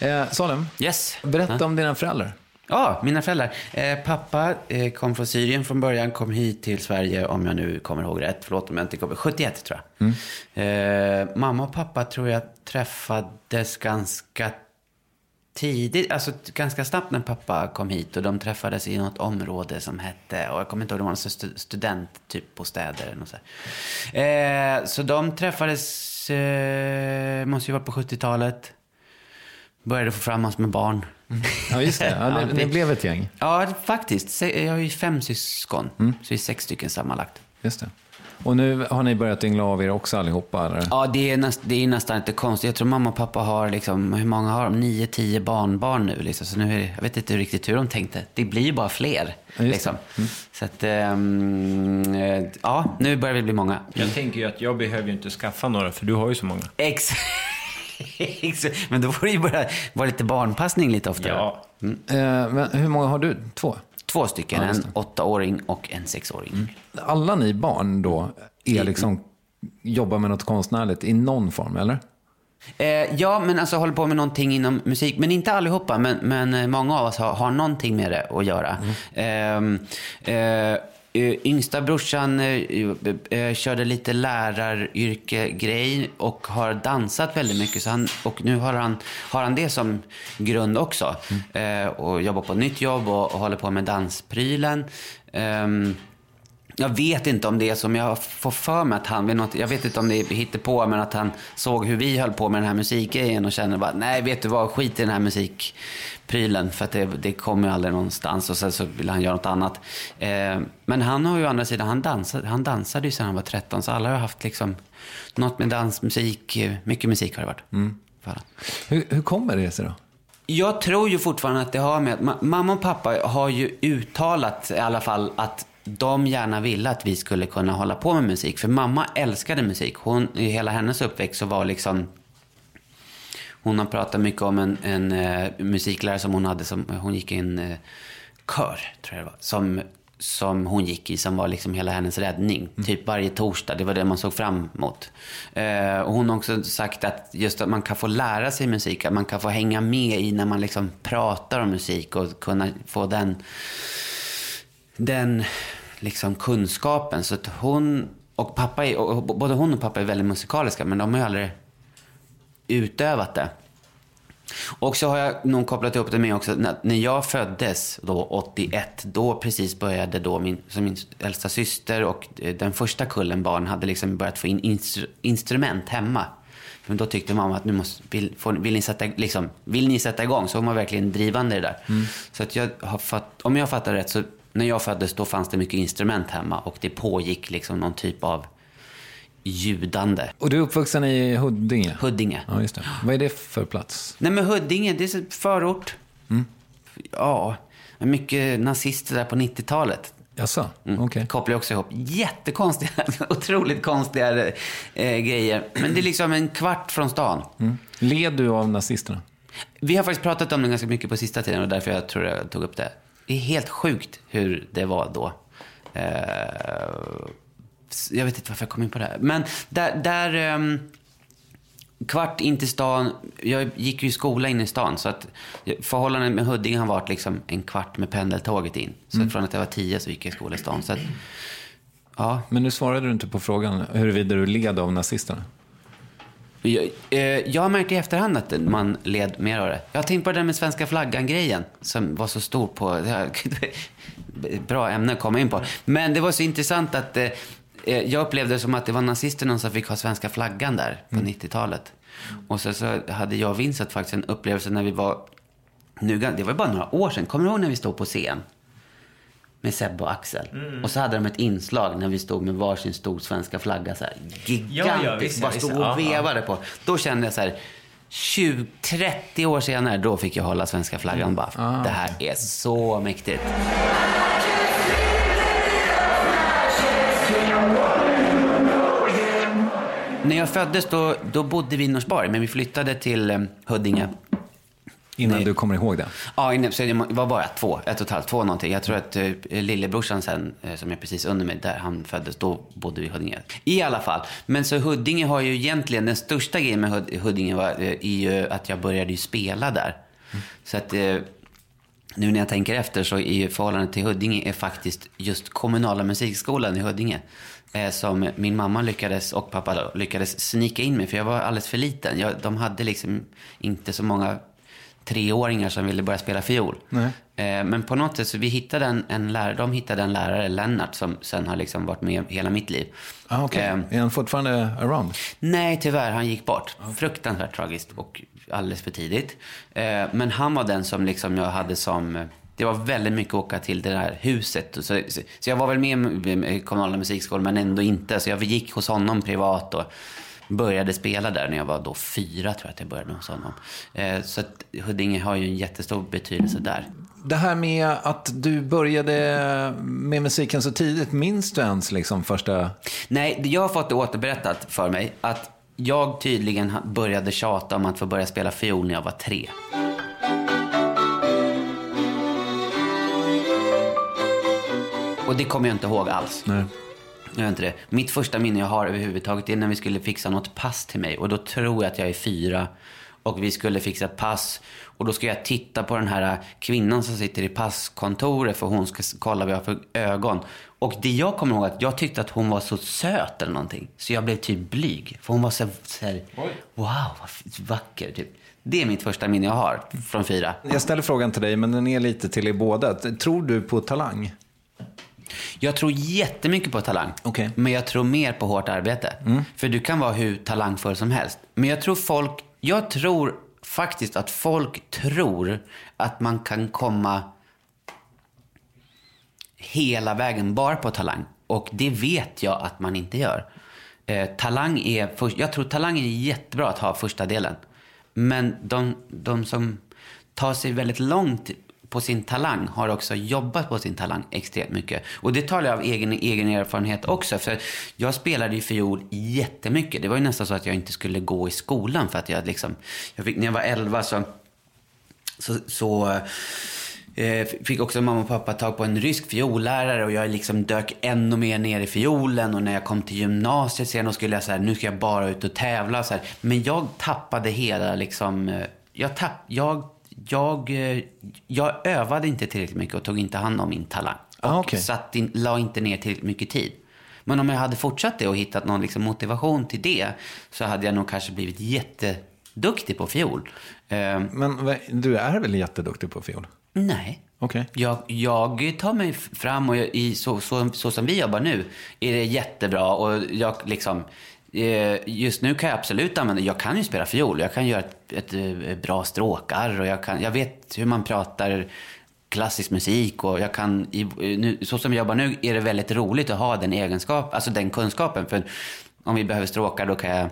Eh, Salem, Yes. berätta Ja. om dina föräldrar. Ja, mina föräldrar. Eh, pappa eh, kom från Syrien från början, kom hit till Sverige, om jag nu kommer ihåg rätt. Förlåt om jag inte kommer 71 tror jag. Eh, mamma och pappa tror jag träffades ganska tidigt, alltså ganska snabbt när pappa kom hit. Och de träffades i något område som hette, och jag kommer inte ihåg, det var någon stu- student, typ bostäder eller något så. Eh, så de träffades, eh, måste ju vara på 70-talet. Började få fram massor med barn. Ja, just det. Ja, det, det- blev ett gäng. Ja, faktiskt. Jag har ju fem syskon, Mm. så vi är sex stycken sammanlagt. Just det. Och nu har ni börjat yngla av er också allihopa? Eller? Ja, det är, näst, det är nästan inte konstigt. Jag tror mamma och pappa har, liksom, hur många har de? Nio, tio barnbarn nu. Liksom. Så nu är, det- jag vet inte riktigt hur de tänkte. Det blir ju bara fler. Ja, Liksom. Så att, eh, ja, nu börjar vi bli många. Jag tänker ju att jag behöver ju inte skaffa några, för du har ju så många. Ex Ex- Men då får det ju börja vara lite barnpassning lite oftare. Ja. Eh, men hur många har du? Två? Två stycken, Ja, en åttaåring och en sexåring. Alla ni barn då är liksom, jobbar med något konstnärligt i någon form, eller? Eh, ja, men alltså håller på med någonting inom musik. Men inte allihopa, men, men eh, många av oss har, har någonting med det att göra. Ehm, eh, eh, yngsta brorsan eh, eh, körde lite läraryrke-grej och har dansat väldigt mycket. Så han, och nu har han, har han det som grund också. Eh, och jobbar på nytt jobb och, och håller på med dansprylen. Jag vet inte om det är som jag får för mig att han vid något, jag vet inte om det hittar på men att han såg hur vi höll på med den här musikgrejen och kände bara, nej vet du vad, skit i den här musikprylen för att det, det kommer ju aldrig någonstans och sen så vill han göra något annat. Eh, men han har ju å andra sidan, han dansade, han dansade ju sedan han var 13 så alla har haft liksom något med dans, musik, eh, mycket musik har det varit. Alla. Hur, hur kommer det sig då? Jag tror ju fortfarande att det har med att ma- mamma och pappa har ju uttalat i alla fall att de gärna ville att vi skulle kunna hålla på med musik. För mamma älskade musik. Hon, I hela hennes uppväxt så var liksom... Hon har pratat mycket om en, en eh, musiklärare som hon hade. Som, hon gick i en uh, kör, tror jag det var. Som, som hon gick i, som var liksom hela hennes räddning. Typ varje torsdag, det var det man såg fram emot. Eh, och hon har också sagt att just att man kan få lära sig musik, att man kan få hänga med i när man liksom pratar om musik och kunna få den, den liksom kunskapen. Så att hon och pappa, är, och både hon och pappa är väldigt musikaliska, men de har ju aldrig utövat det. Och så har jag nog kopplat ihop det med också, när, jag föddes då 81, då precis började då min, som min äldsta syster och eh, den första kullen barn hade liksom börjat få in instru, instrument hemma. Men då tyckte mamma att nu måste, vill, får, vill, ni sätta, liksom, vill ni sätta igång så var man verkligen drivande i det där. Mm. Så att jag har fatt, om jag fattar rätt så när jag föddes då fanns det mycket instrument hemma och det pågick liksom någon typ av ljudande. Och du är uppvuxen i Huddinge? Huddinge. Ja, just det. Vad är det för plats? Nej men Huddinge, det är förort. Mm. Ja, mycket nazister där på 90-talet. Jaså? Mm. Okej. Kopplar jag också ihop jättekonstiga, otroligt konstiga eh, grejer. Men det är liksom en kvart från stan. Mm. Led du av nazisterna? Vi har faktiskt pratat om det ganska mycket på sista tiden och därför jag tror jag tog upp det. Det är helt sjukt hur det var då. Eh, jag vet inte varför jag kom in på det här. Men där, där ehm, kvart in till stan. Jag gick ju i skola inne i stan. Så att förhållandet med Huddinge har varit liksom en kvart med pendeltåget in. Så Mm. från att jag var tio så gick jag i skola i stan. Så att, ja. Men nu svarade du inte på frågan huruvida du led av nazisterna. Jag, eh, jag har märkt i efterhand att man led mer av det. Jag har tänkt på det där med svenska flaggan-grejen som var så stor på... Bra ämne att komma in på. Men det var så intressant att eh, eh, jag upplevde det som att det var nazisterna som fick ha svenska flaggan där på 90-talet. Och så, så hade jag och Vincent faktiskt en upplevelse när vi var... Nu, det var bara några år sedan. Kommer du ihåg när vi stod på scen? Med Sebbe och Axel. Mm. Och så hade de ett inslag när vi stod med varsin stor svenska flagga så här. Gigantiskt. Ja, ja, visst, bara stod och vevade på. Då kände jag så här. 20, 30 år senare, då fick jag hålla svenska flaggan. Bara, Ah. Det här är så mäktigt. När jag föddes då, då bodde vi i Norsborg, men vi flyttade till eh, Huddinge. Innan Nej. du kommer ihåg det? Ja, så det var bara två, ett och ett halvt, två någonting. Jag tror att eh, lillebrorsan sen, eh, som är precis under mig, där han föddes, då bodde vi i Huddinge. I alla fall. Men så Huddinge har ju egentligen, den största grejen med Hud- Huddinge var eh, är ju att jag började ju spela där. Så att eh, nu när jag tänker efter så är ju förhållandet till Huddinge är faktiskt just kommunala musikskolan i Huddinge. Eh, som min mamma lyckades, och pappa då, lyckades snika in mig för jag var alldeles för liten. Jag, de hade liksom inte så många treåringar som ville börja spela fiol. Nej. Eh, Men på något sätt så vi hittade en, en lärare, de hittade en lärare, Lennart, som sen har liksom varit med hela mitt liv. Ah, okay. Eh, Är han fortfarande around? Nej, tyvärr. Han gick bort. Fruktansvärt tragiskt och alldeles för tidigt. Eh, Men han var den som liksom jag hade som... Det var väldigt mycket att åka till det där huset. Så, så, så jag var väl med i kommunala musikskolan, men ändå inte. Så jag gick hos honom privat och började spela där när jag var då fyra, tror jag att jag började hos honom. Eh, Så att Huddinge har ju en jättestor betydelse där. Det här med att du började med musiken så tidigt, minns du ens liksom första... Nej, jag har fått det återberättat för mig att jag tydligen började tjata om att få börja spela fiol när jag var tre. Och det kommer jag inte ihåg alls. Nej. Jag gör inte det. Mitt första minne jag har överhuvudtaget är när vi skulle fixa något pass till mig. Och då tror jag att jag är fyra. Och vi skulle fixa ett pass. Och då ska jag titta på den här kvinnan som sitter i passkontoret. För hon ska kolla vad jag har för ögon. Och det jag kommer ihåg att jag tyckte att hon var så söt eller någonting. Så jag blev typ blyg. För hon var så, så här, wow vad vacker typ. Det är mitt första minne jag har från fyra. Jag ställer frågan till dig, men den är lite till er båda. Tror du på talang? Jag tror jättemycket på talang. Okej. Men jag tror mer på hårt arbete. För du kan vara hur talangfull som helst. Men jag tror folk, jag tror faktiskt att folk tror att man kan komma hela vägen bara på talang. Och det vet jag att man inte gör. Eh, talang är, jag tror talang är jättebra att ha första delen. Men de, de som tar sig väldigt långt på sin talang har också jobbat på sin talang extremt mycket. Och det talar jag av egen, egen erfarenhet också. För jag spelade ju fiol jättemycket. Det var ju nästan så att jag inte skulle gå i skolan för att jag liksom, jag fick, när jag var 11 så så, så eh, fick också mamma och pappa tag på en rysk fiollärare och jag liksom dök ännu mer ner i fiolen och när jag kom till gymnasiet sen och skulle jag säga nu ska jag bara ut och tävla så här. Men jag tappade hela liksom, eh, jag tapp, jag, jag, eh, jag övade inte tillräckligt mycket och tog inte hand om min talang. Och Ah, okej. satt in, la inte ner tillräckligt mycket tid. Men om jag hade fortsatt det och hittat någon liksom motivation till det så hade jag nog kanske blivit jätteduktig på fiol. Eh, Men du är väl jätteduktig på fiol? Nej. Okej. Jag, jag tar mig fram och jag, i, så, så, så som vi jobbar nu är det jättebra och jag liksom Just nu kan jag absolut använda, jag kan ju spela fiol, jag kan göra ett, ett, eh, bra stråkar och jag, kan, jag vet hur man pratar klassisk musik och jag kan, i, nu, så som jag jobbar nu är det väldigt roligt att ha den egenskap, alltså den kunskapen. För om vi behöver stråkar då kan jag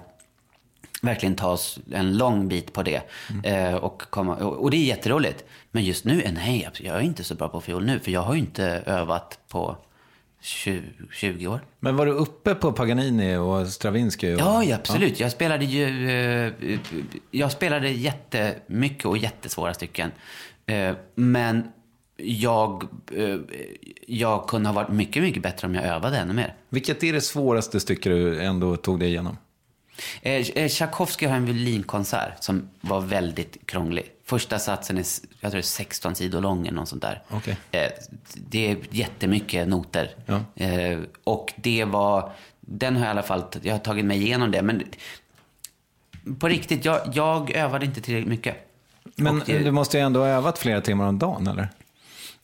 verkligen ta oss en lång bit på det. Eh, och, komma, och, och det är jätteroligt. Men just nu, eh, nej, jag är inte så bra på fiol nu, för jag har ju inte övat på 20, 20 år. Men var du uppe på Paganini och Stravinsky? Och... Ja, ja, absolut. Jag spelade ju... eh, Jag spelade jättemycket och jättesvåra stycken. Eh, Men jag, eh, jag kunde ha varit mycket, mycket bättre om jag övade ännu mer. Vilket är det svåraste stycket du ändå tog dig igenom? Eh, eh, Tchaikovsky har en violinkonsert som var väldigt krånglig. Första satsen är, jag tror det är 16 sidor lång eller något sånt där. Okej. Eh, Det är jättemycket noter. Ja. Eh, Och det var, den har jag i alla fall, jag har tagit mig igenom det. Men på riktigt, jag, jag övade inte tillräckligt mycket. Men det- du måste ju ändå ha övat flera timmar om dagen, eller?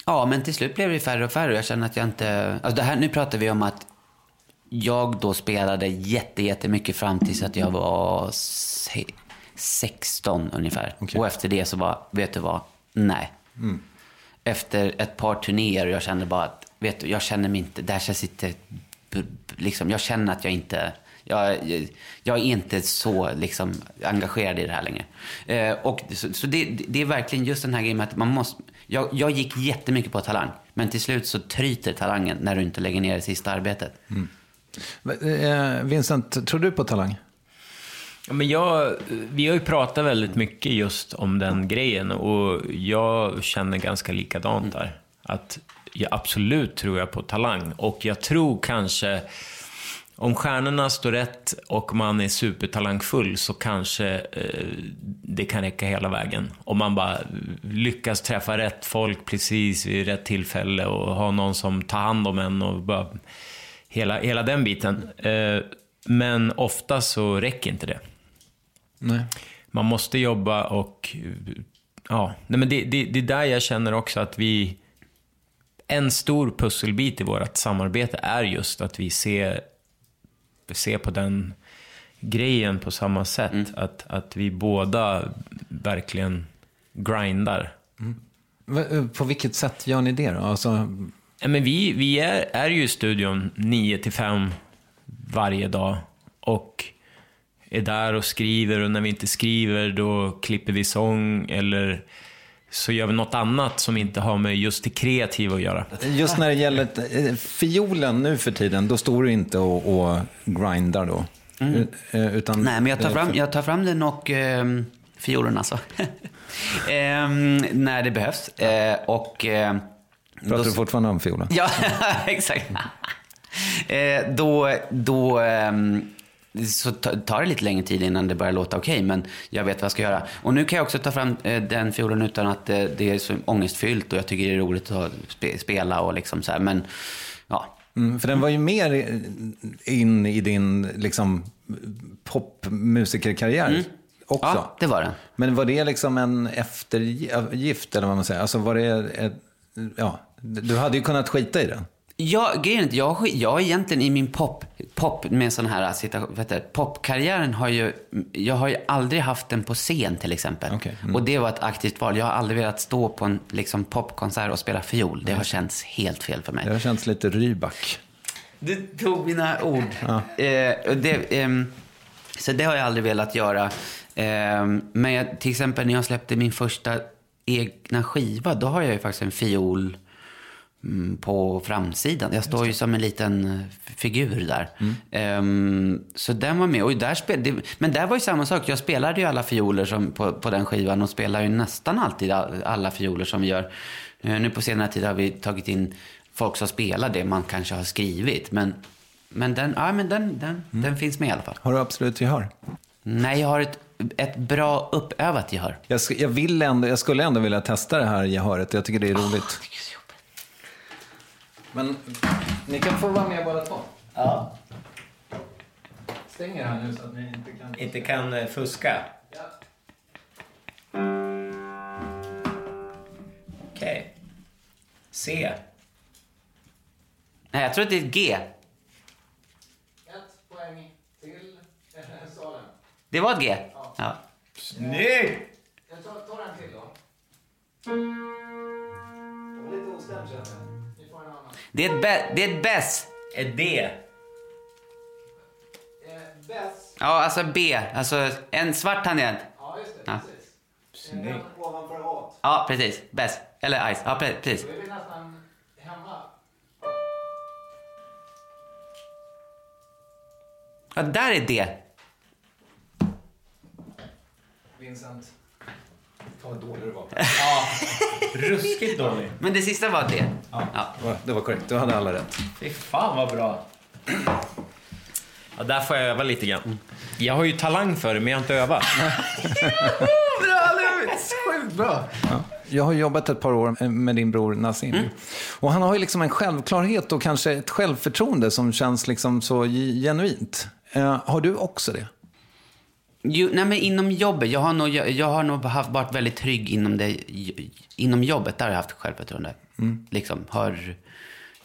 Ja, men till slut blev det färre och färre. Jag känner att jag inte... Alltså det här, nu pratar vi om att jag då spelade jätte, jättemycket fram tills att jag var 16 ungefär. Och efter det så var, vet du vad? Nej. Efter ett par turnéer och jag kände bara att, vet du, jag känner mig inte, där jag sitter, b- b- liksom, jag känner att jag inte, jag, jag, jag är inte så liksom, engagerad i det här längre. Eh, och, så så det, det är verkligen just den här grejen med att man måste, jag, jag gick jättemycket på talang, men till slut så tryter talangen när du inte lägger ner det sista arbetet. Eh, Vincent, tror du på talang? Ja, men jag, vi har ju pratat väldigt mycket just om den grejen och jag känner ganska likadant där. Att jag absolut tror jag på talang och jag tror kanske om stjärnorna står rätt och man är supertalangfull så kanske eh, det kan räcka hela vägen. Om man bara lyckas träffa rätt folk precis vid rätt tillfälle och ha någon som tar hand om en och bara hela, hela den biten. Eh, men ofta så räcker inte det. Nej. Man måste jobba och... Ja, nej men det, det, det är där jag känner också att vi... En stor pusselbit i vårt samarbete är just att vi ser, ser på den grejen på samma sätt. Att, att vi båda verkligen grindar. V- eh, På vilket sätt gör ni det då? Alltså, Ja, men vi vi är, är ju i studion 9 till 5 varje dag och är där och skriver och när vi inte skriver då klipper vi sång eller så gör vi något annat som inte har med just det kreativa att göra. just när det gäller eh, fiolen nu för tiden, då står du inte och, och grindar då? Mm. Eh, Utan, Nej, men jag tar eh, fram, jag tar fram den och eh, fiolen alltså. Ehm, när det behövs. Eh, och... Eh, Pratar då- du fortfarande om fiolen? Ja, exakt. eh, då då ehm, så ta- tar det lite längre tid innan det börjar låta okej, men jag vet vad jag ska göra. Och nu kan jag också ta fram eh, den fiolen utan att eh, det är så ångestfyllt och jag tycker det är roligt att spe, spela och liksom så här. Men ja, Mm, för den var ju mer eh, in i din liksom, popmusikerkarriär också. Mm. ja det var den. Men var det liksom en eftergift, eller vad man säger? Alltså var det ett, ja, du hade ju kunnat skita i den. Ja, grejen är jag, jag egentligen i min pop, pop med sån här situation, heter det, popkarriären har ju, jag har ju aldrig haft den på scen till exempel. Okej, mm. Och det var ett aktivt val. Jag har aldrig velat stå på en liksom, popkonsert och spela fiol. Det har känts helt fel för mig. Det har känts lite Rybak. Du tog mina ord. Eh, och det, ehm, så det har jag aldrig velat göra. Ehm, men jag, till exempel när jag släppte min första egna skiva, då har jag ju faktiskt en fiol på framsidan. Jag står ju som en liten eh, figur där. Ehm, så den var med. Och där spel, det, men där var ju samma sak. Jag spelade ju alla fioler som, på, på den skivan och spelar ju nästan alltid all- alla fioler som vi gör. Eh, nu på senare tid har vi tagit in folk som spelar det man kanske har skrivit. Men, men, den, ja, men den, den, den finns med i alla fall. Har du absolut gehör? Nej, jag har ett, ett bra uppövat gehör. Jag, jag, vill ändå, jag skulle ändå vilja testa det här gehöret. Jag tycker det är roligt. Men ni kan få vara med båda två. Ja. Stänger här nu så att ni inte kan... Inte kan eh, fuska. Okej. C. Nej, jag tror att det är ett G. Ett poäng till Det var ett G? Ja. Snyggt! Jag tar, tar en till då. Lite ostämd känner jag. Det är ett, be- det är ett bäss. Ett D. Bäst. Ja, alltså B. Alltså en svart tangent. Ja, just det. Ja. Precis. Snyggt. Ovanför A. Ja, precis. Bäst. Eller ice. Ja, pre- precis. Då är vi nästan hemma. Ja, där är D. Vincent. Fan vad dålig du var. Ruskigt dålig. Men det sista var D. Ja. Det var- Det var korrekt, du hade alla rätt. Fy fan vad bra. Ja, där får jag öva lite grann. Jag har ju talang för det, men jag har inte övat. Sjukt bra. Jag har jobbat ett par år med din bror Nassim. Mm. Och han har ju liksom en självklarhet och kanske ett självförtroende som känns liksom så ge- genuint. Eh, har du också det? Jo, nej, men inom jobbet. Jag har nog, jag, jag har nog haft, varit väldigt trygg inom, det, inom jobbet. Där har jag haft självförtroende. Liksom, har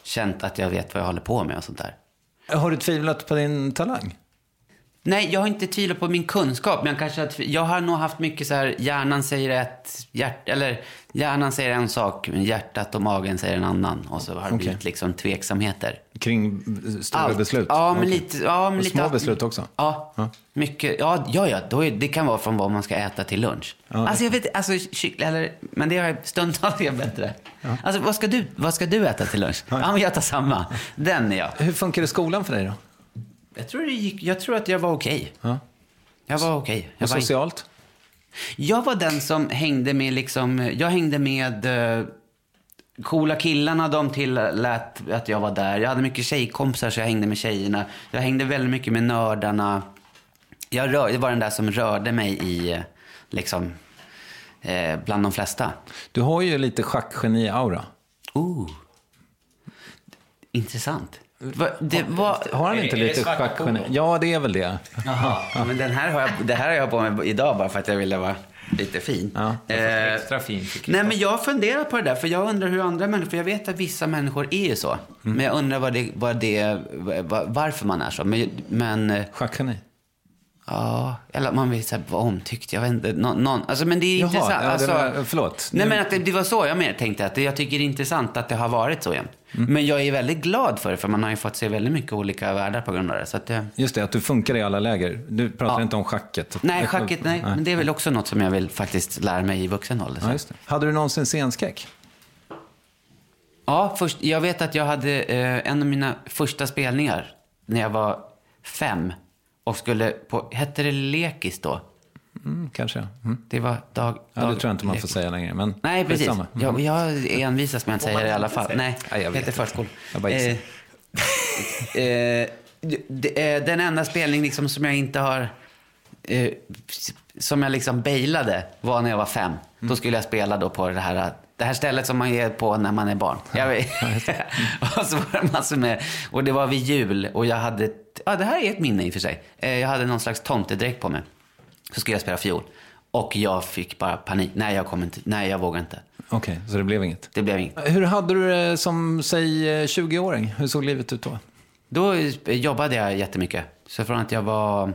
känt att jag vet vad jag håller på med och sånt där. Har du tvivlat på din talang? Nej, jag har inte tvivlat på min kunskap, men jag, kanske har, jag har nog haft mycket så här, hjärnan säger ett, hjärt, eller hjärnan säger en sak, men hjärtat och magen säger en annan. Och så har det Okej. blivit liksom tveksamheter. Kring stora Allt. beslut? Ja, men lite, ja, men Och lite små beslut också? Ja, Ja. mycket. Ja, ja, ja då är, det kan vara från vad man ska äta till lunch. Ja, alltså jag vet alltså, kyck- eller, men det har jag stundtals är bättre. Alltså vad ska, du, vad ska du äta till lunch? Ja, men jag tar samma. Den är jag. Hur funkar det skolan för dig då? Jag tror, det gick, jag tror att jag var okej. Ja. Jag var okej. Jag Och var- socialt? Jag var den som hängde med liksom, jag hängde med eh, coola killarna, de tillät att jag var där. Jag hade mycket tjejkompisar så jag hängde med tjejerna. Jag hängde väldigt mycket med nördarna. Jag, rör, jag var den där som rörde mig i, liksom, eh, bland de flesta. Du har ju lite schackgeni-aura. Oh. Intressant. Va, det var... Har han inte det- är det lite schackgeni? Ja, det är väl det. Jaha. Ja, men den här har jag, det här har jag på mig idag bara för att jag ville vara lite fin. Ja, Eh, Extra fin. Nej, men jag funderar på det där, för jag undrar hur andra människor, för jag vet att vissa människor är ju så. Mm. Men jag undrar vad det, vad det, varför man är så. Men, men eh, Schackgeni? Ja, eller att man vill här, vara omtyckt, jag vet inte. Någon, någon, alltså, men det är Jaha, intressant. ja, alltså, var- förlåt. Nej, men att det, det var så jag mer tänkte, att jag tycker det är intressant att det har varit så jämt. Mm. Men jag är väldigt glad för det, för man har ju fått se väldigt mycket olika världar på grund av det. Så att det Just det, att du funkar i alla läger. Du pratar Ja. inte om schacket. nej, schacket, nej. Men det är väl också något som jag vill faktiskt lära mig i vuxen ålder. Ja, just det. Hade du någonsin scenskräck? Ja, först, jag vet att jag hade eh, en av mina första spelningar när jag var fem och skulle på, hette det lekis då? Mm, kanske. Mm. Det var dag... Ja, det dag tror jag inte man får säga längre. Men Nej, precis. Mm. Jag, jag envisas med att säga det i alla fall. Nej, Nej, jag det vet heter inte. förskol. Jag bara gissar. Eh, eh, eh, den enda spelning liksom som jag inte har... Eh, som jag liksom bailade var när jag var fem. Då skulle jag spela då på det här, det här stället som man är på när man är barn. Jag och så var det massor med... Och det var vid jul och jag hade... ett- Ja, det här är ett minne i och för sig. Eh, jag hade någon slags tomtedräkt på mig. Så skulle jag spela fiol. Och jag fick bara panik. Nej, jag kommer inte. Nej, jag vågar inte. Okej, så det blev inget. Det blev inget. Hur hade du det som, säg, eh, 20-åring? Hur såg livet ut då? Då eh, jobbade jag jättemycket. Så från att jag var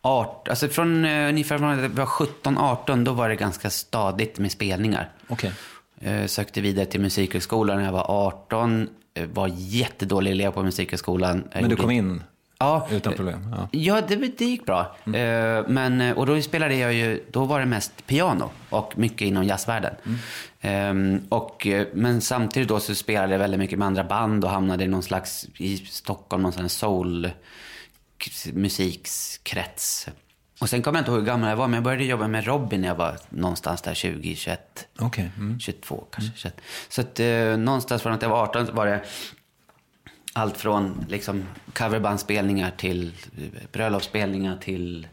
18, alltså från eh, ungefär från jag var 17-18, då var det ganska stadigt med spelningar. Okej. Eh, sökte vidare till musikhögskolan när jag var 18. eh, Var jättedålig elev på musikhögskolan. Men du kom in Ja, utan problem? Ja. Ja, det, det gick bra. Eh, men, eh, och då spelade jag ju, då var det mest piano och mycket inom jazzvärlden. Ehm, och, eh, men samtidigt då så spelade jag väldigt mycket med andra band och hamnade i någon slags, i Stockholm, någon sån soul musikskrets. Och sen kommer jag inte ihåg hur gammal jag var, men jag började jobba med Robin när jag var någonstans där 20, 21. Okej. Mm. 22 kanske. 21. Så att eh, någonstans från att jag var 18 så var det allt från liksom, coverbandspelningar till eh, bröllopsspelningar till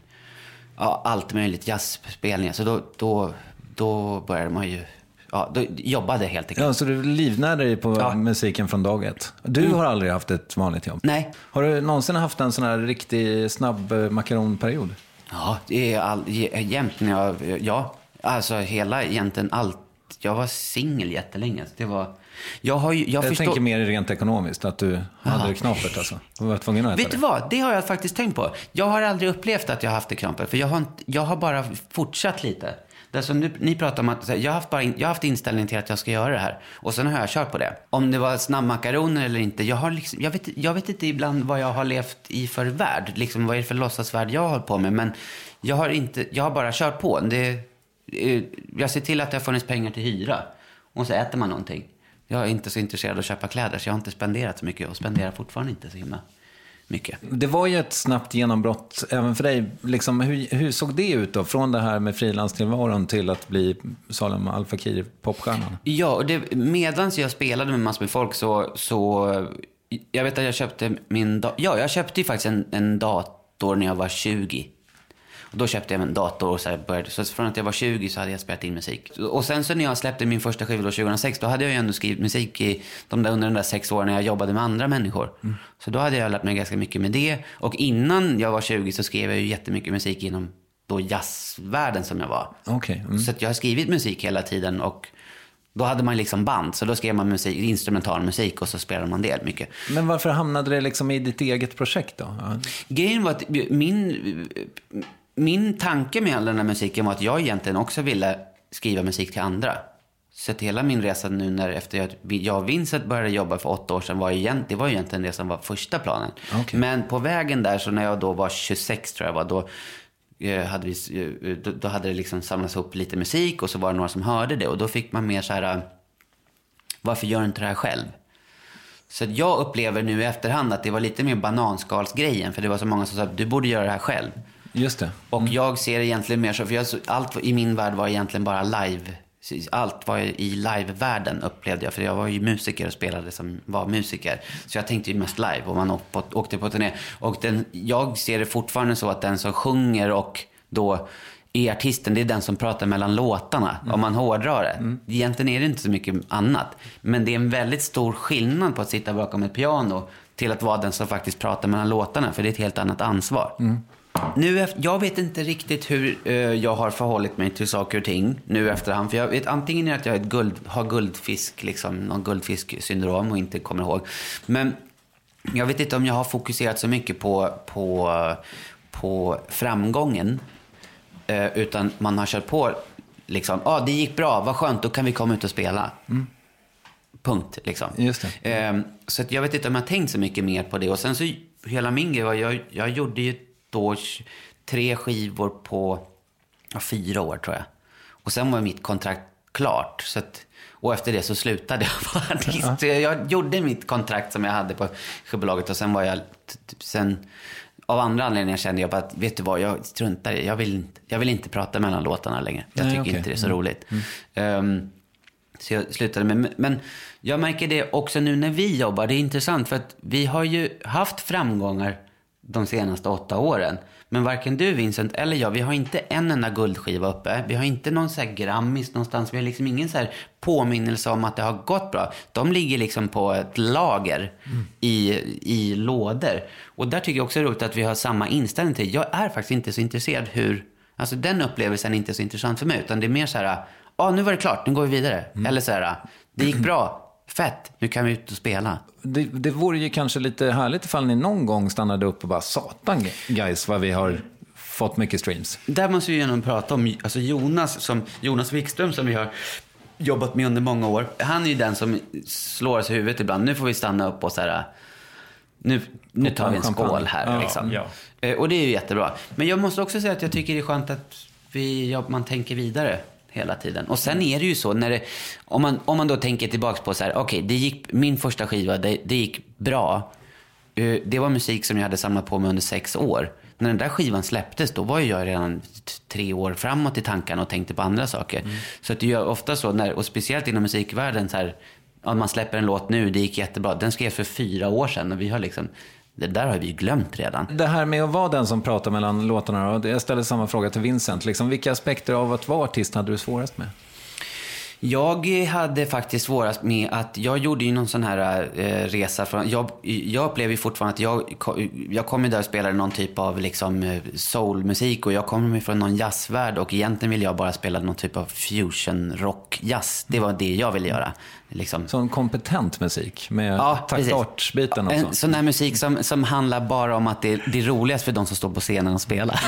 ja, allt möjligt, jazzspelningar. Så då, då, då började man ju, ja, då jobbade helt enkelt. Ja, så du livnärde dig på Ja. Mm. musiken från dag ett? Du har aldrig haft ett vanligt jobb? Nej. Har du någonsin haft en sån här riktig snabb eh, makaronperiod? Ja, det är all, jä- jämt när jag, ja, alltså hela egentligen allt jag var singel jättelänge. Så det var, jag har ju, jag, Jag, förstår, tänker mer rent ekonomiskt, att du hade det knapert alltså. Du var tvungen att äta Vet du det. vad? Det har jag faktiskt tänkt på. Jag har aldrig upplevt att jag har haft det knapert. För jag har, jag har bara fortsatt lite. Det som nu, ni pratar om att så här, jag har, haft bara in, jag haft inställningen till att jag ska göra det här. Och sen har jag kört på det. Om det var snabbmakaroner eller inte. Jag, har liksom, jag, vet, jag vet inte ibland vad jag har levt i för värld. Liksom, vad är det för låtsasvärld jag har hållit på med. Men jag har, inte, jag har bara kört på. Det, eh, jag ser till att det har funnits pengar till hyra. Och så äter man någonting. Jag är inte så intresserad av att köpa kläder så jag har inte spenderat så mycket och spenderar fortfarande inte så himla mycket. Det var ju ett snabbt genombrott även för dig. Liksom, hur, hur såg det ut då? Från det här med frilanstillvaron till att bli Salem Al Fakir popstjärnan? Ja, medans jag spelade med massor med folk så, så jag vet att jag köpte min Ja, jag köpte ju faktiskt en, en dator när jag var 20. Och då köpte jag en dator och så började, så från att jag var 20 så hade jag spelat in musik. Och sen så när jag släppte min första skiva då 2006, då hade jag ju ändå skrivit musik i de där, under de där sex åren när jag jobbade med andra människor. Så då hade jag lärt mig ganska mycket med det. Och innan jag var 20 så skrev jag ju jättemycket musik inom då jazzvärlden som jag var. Okej. Mm. Så jag har skrivit musik hela tiden och då hade man liksom band. Så då skrev man musik, instrumental musik och så spelade man det mycket. Men varför hamnade det liksom i ditt eget projekt då? Grejen var att min, min tanke med all den här musiken var att jag egentligen också ville skriva musik till andra. Så att hela min resa nu när efter jag, jag och Vincent började jobba för åtta år sedan var egent, det var egentligen det som var första planen. Okej. Men på vägen där, så när jag då var 26 tror jag var, då eh, hade, vi, eh, då, hade det liksom samlats ihop lite musik och så var det några som hörde det och då fick man mer så här, eh, varför gör du inte det här själv? Så jag upplever nu i efterhand att det var lite mer bananskalsgrejen för det var så många som sa du borde göra det här själv. Just det. Och jag ser det egentligen mer så, för jag, allt i min värld var egentligen bara live. Allt var i live-världen upplevde jag, för jag var ju musiker och spelade som var musiker. Så jag tänkte ju mest live och man åkte på, turné. Och den, jag ser det fortfarande så att den som sjunger och då är artisten, det är den som pratar mellan låtarna. Om man hårdrar det. Egentligen är det inte så mycket annat. Men det är en väldigt stor skillnad på att sitta bakom ett piano till att vara den som faktiskt pratar mellan låtarna. För det är ett helt annat ansvar. Nu, jag vet inte riktigt hur eh, jag har förhållit mig till saker och ting nu efterhand. För jag vet antingen att jag guld, har guldfisk, liksom, någon guldfisksyndrom och inte kommer ihåg. Men jag vet inte om jag har fokuserat så mycket på, på, på framgången. Eh, utan man har kört på liksom, ja ah, det gick bra, vad skönt, då kan vi komma ut och spela. Punkt, liksom. Just det. Ehm, så jag vet inte om jag har tänkt så mycket mer på det. Och sen så, hela min grej var, jag, jag gjorde ju då tre skivor på fyra år tror jag. Och sen var mitt kontrakt klart. Så att, och efter det så slutade jag vara artist. Jag, jag gjorde mitt kontrakt som jag hade på skivbolaget och sen var jag, sen av andra anledningar kände jag bara att, vet du vad, jag struntar i. Jag vill, inte- jag vill inte prata mellan låtarna längre. Jag Nej, tycker okej. inte det är så Mm. roligt. Ehm, så jag slutade med, men jag märker det också nu när vi jobbar. Det är intressant för att vi har ju haft framgångar de senaste åtta åren. Men varken du Vincent eller jag, vi har inte en enda guldskiva uppe. Vi har inte någon så här Grammis någonstans. Vi har liksom ingen så här påminnelse om att det har gått bra. De ligger liksom på ett lager i, i lådor. Och där tycker jag också det är roligt att vi har samma inställning till. Jag är faktiskt inte så intresserad hur, alltså den upplevelsen är inte så intressant för mig. Utan det är mer så här, ja ah, nu var det klart, nu går vi vidare. Eller så här, det gick bra, fett, nu kan vi ut och spela. Det, det vore ju kanske lite härligt ifall ni någon gång stannade upp och bara satan guys vad vi har fått mycket streams. Där måste vi ju prata om alltså Jonas, som, Jonas Wikström som vi har jobbat med under många år. Han är ju den som slår oss i huvudet ibland. Nu får vi stanna upp och så här, nu, nu tar vi en skål här. Ja, liksom. ja. Eh, Och det är ju jättebra. Men jag måste också säga att jag tycker det är skönt att vi, ja, man tänker vidare hela tiden. Och sen är det ju så, när det, om, man, om man då tänker tillbaks på så här, okej, det gick, min första skiva, det, det gick bra. Eh, Det var musik som jag hade samlat på mig under sex år. När den där skivan släpptes, då var jag redan tre år framåt i tankarna och tänkte på andra saker. Så att det gör ofta så, när, och speciellt inom musikvärlden, så här, om man släpper en låt nu, det gick jättebra. Den skrevs för fyra år sedan och vi har liksom, det där har vi ju glömt redan. Det här med att vara den som pratar mellan låtarna, då, jag ställer samma fråga till Vincent. Liksom, vilka aspekter av att vara artist hade du svårast med? Jag hade faktiskt svårast med att jag gjorde ju någon sån här eh, resa från, jag, jag upplever ju fortfarande att jag, jag kommer där och spelade någon typ av liksom eh, soulmusik och jag kommer från någon jazzvärld och egentligen vill jag bara spela någon typ av fusion rock jazz. Det var det jag ville göra. Liksom. Sån kompetent musik med Ja, taktartsbiten också. En sån där musik som, som handlar bara om att det, det är roligast för de som står på scenen och spelar.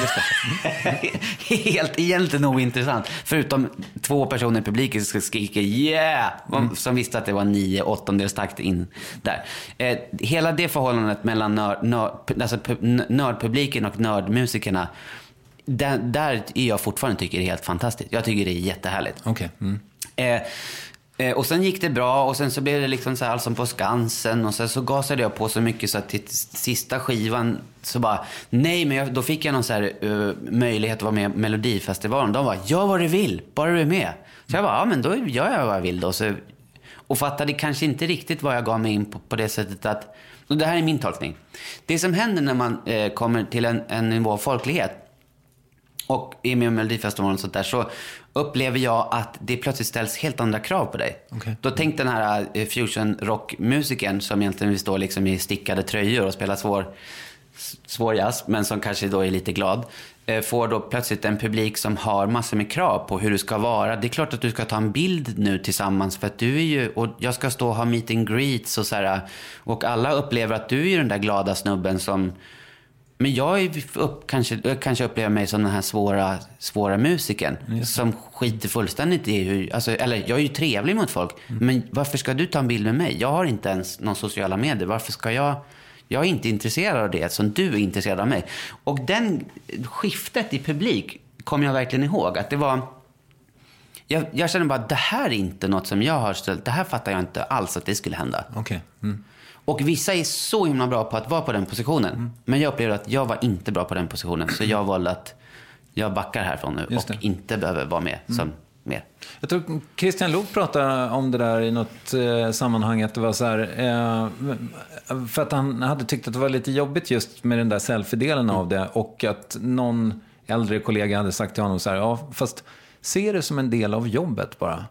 Helt egentligen ointressant. Förutom två personer i publiken som skriker yeah! Som visste att det var nio åttondels takt in där. Eh, hela det förhållandet mellan nörd, nörd, alltså pu- nördpubliken och nördmusikerna. Där, där är jag fortfarande tycker det är helt fantastiskt. Jag tycker det är jättehärligt. Okej. Mm. Eh, Eh, och sen gick det bra och sen så blev det liksom så här som på Skansen och sen så gasade jag på så mycket så att till sista skivan så bara, nej men jag, då fick jag någon så här uh, möjlighet att vara med i Melodifestivalen. De bara, gör vad du vill, bara du är med. Så jag bara, ja men då gör jag vad jag vill då. Så, och fattade kanske inte riktigt vad jag gav mig in på, på det sättet att, och det här är min tolkning. Det som händer när man eh, kommer till en, en nivå av folklighet och är med i Melodifestivalen och sånt där så upplever jag att det plötsligt ställs helt andra krav på dig. Okej. Då tänk den här eh, fusion rockmusikern som egentligen vill stå liksom i stickade tröjor och spela svår, svår jazz, men som kanske då är lite glad. eh, Får då plötsligt en publik som har massor med krav på hur du ska vara. Det är klart att du ska ta en bild nu tillsammans för att du är ju, och jag ska stå och ha meet and greets och så här. Och alla upplever att du är den där glada snubben som men jag är upp, kanske, jag kanske upplever mig som den här svåra, svåra musikern. Som skiter fullständigt i hur... Alltså, eller jag är ju trevlig mot folk. Men varför ska du ta en bild med mig? Jag har inte ens någon sociala medier. Varför ska jag... Jag är inte intresserad av det som du är intresserad av mig. Och den skiftet i publik kommer jag verkligen ihåg. Att det var... Jag, jag känner bara att det här är inte något som jag har ställt. Det här fattar jag inte alls att det skulle hända. Okej. Mm. Och vissa är så himla bra på att vara på den positionen. Men jag upplevde att jag var inte bra på den positionen. Så jag valde att jag backar härifrån nu och inte behöver vara med som mer. Jag tror Christian Luuk pratade om det där i något eh, sammanhang. Att det var så här, eh, för att han hade tyckt att det var lite jobbigt just med den där selfie-delen av det. Och att någon äldre kollega hade sagt till honom så här, ja fast se det som en del av jobbet bara.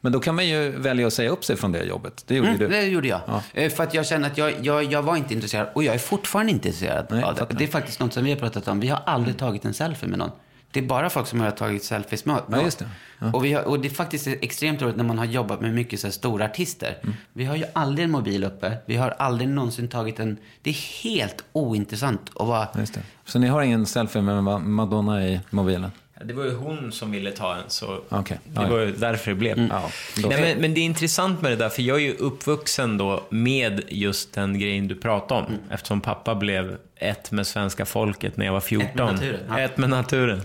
Men då kan man ju välja att säga upp sig från det jobbet. Det gjorde Mm, du. det gjorde jag. Ja. Eh, För att jag kände att jag, jag, jag var inte intresserad och jag är fortfarande inte intresserad Nej, av det. Det är faktiskt något som vi har pratat om. Vi har aldrig tagit en selfie med någon. Det är bara folk som har tagit selfies med Ja, just det. Ja. Och, vi har, och det är faktiskt extremt roligt när man har jobbat med mycket så här stora artister. Mm. Vi har ju aldrig en mobil uppe. Vi har aldrig någonsin tagit en... Det är helt ointressant att vara... Just det. Så ni har ingen selfie med Ma- Madonna i mobilen? Det var ju hon som ville ta en, så Okej. det Ja, var ja. ju därför det blev. Ja, då- Nej, men, men det är intressant med det där, för jag är ju uppvuxen då med just den grejen du pratade om. Eftersom pappa blev ett med svenska folket när jag var 14. Ett med naturen, ja. Ett med naturen.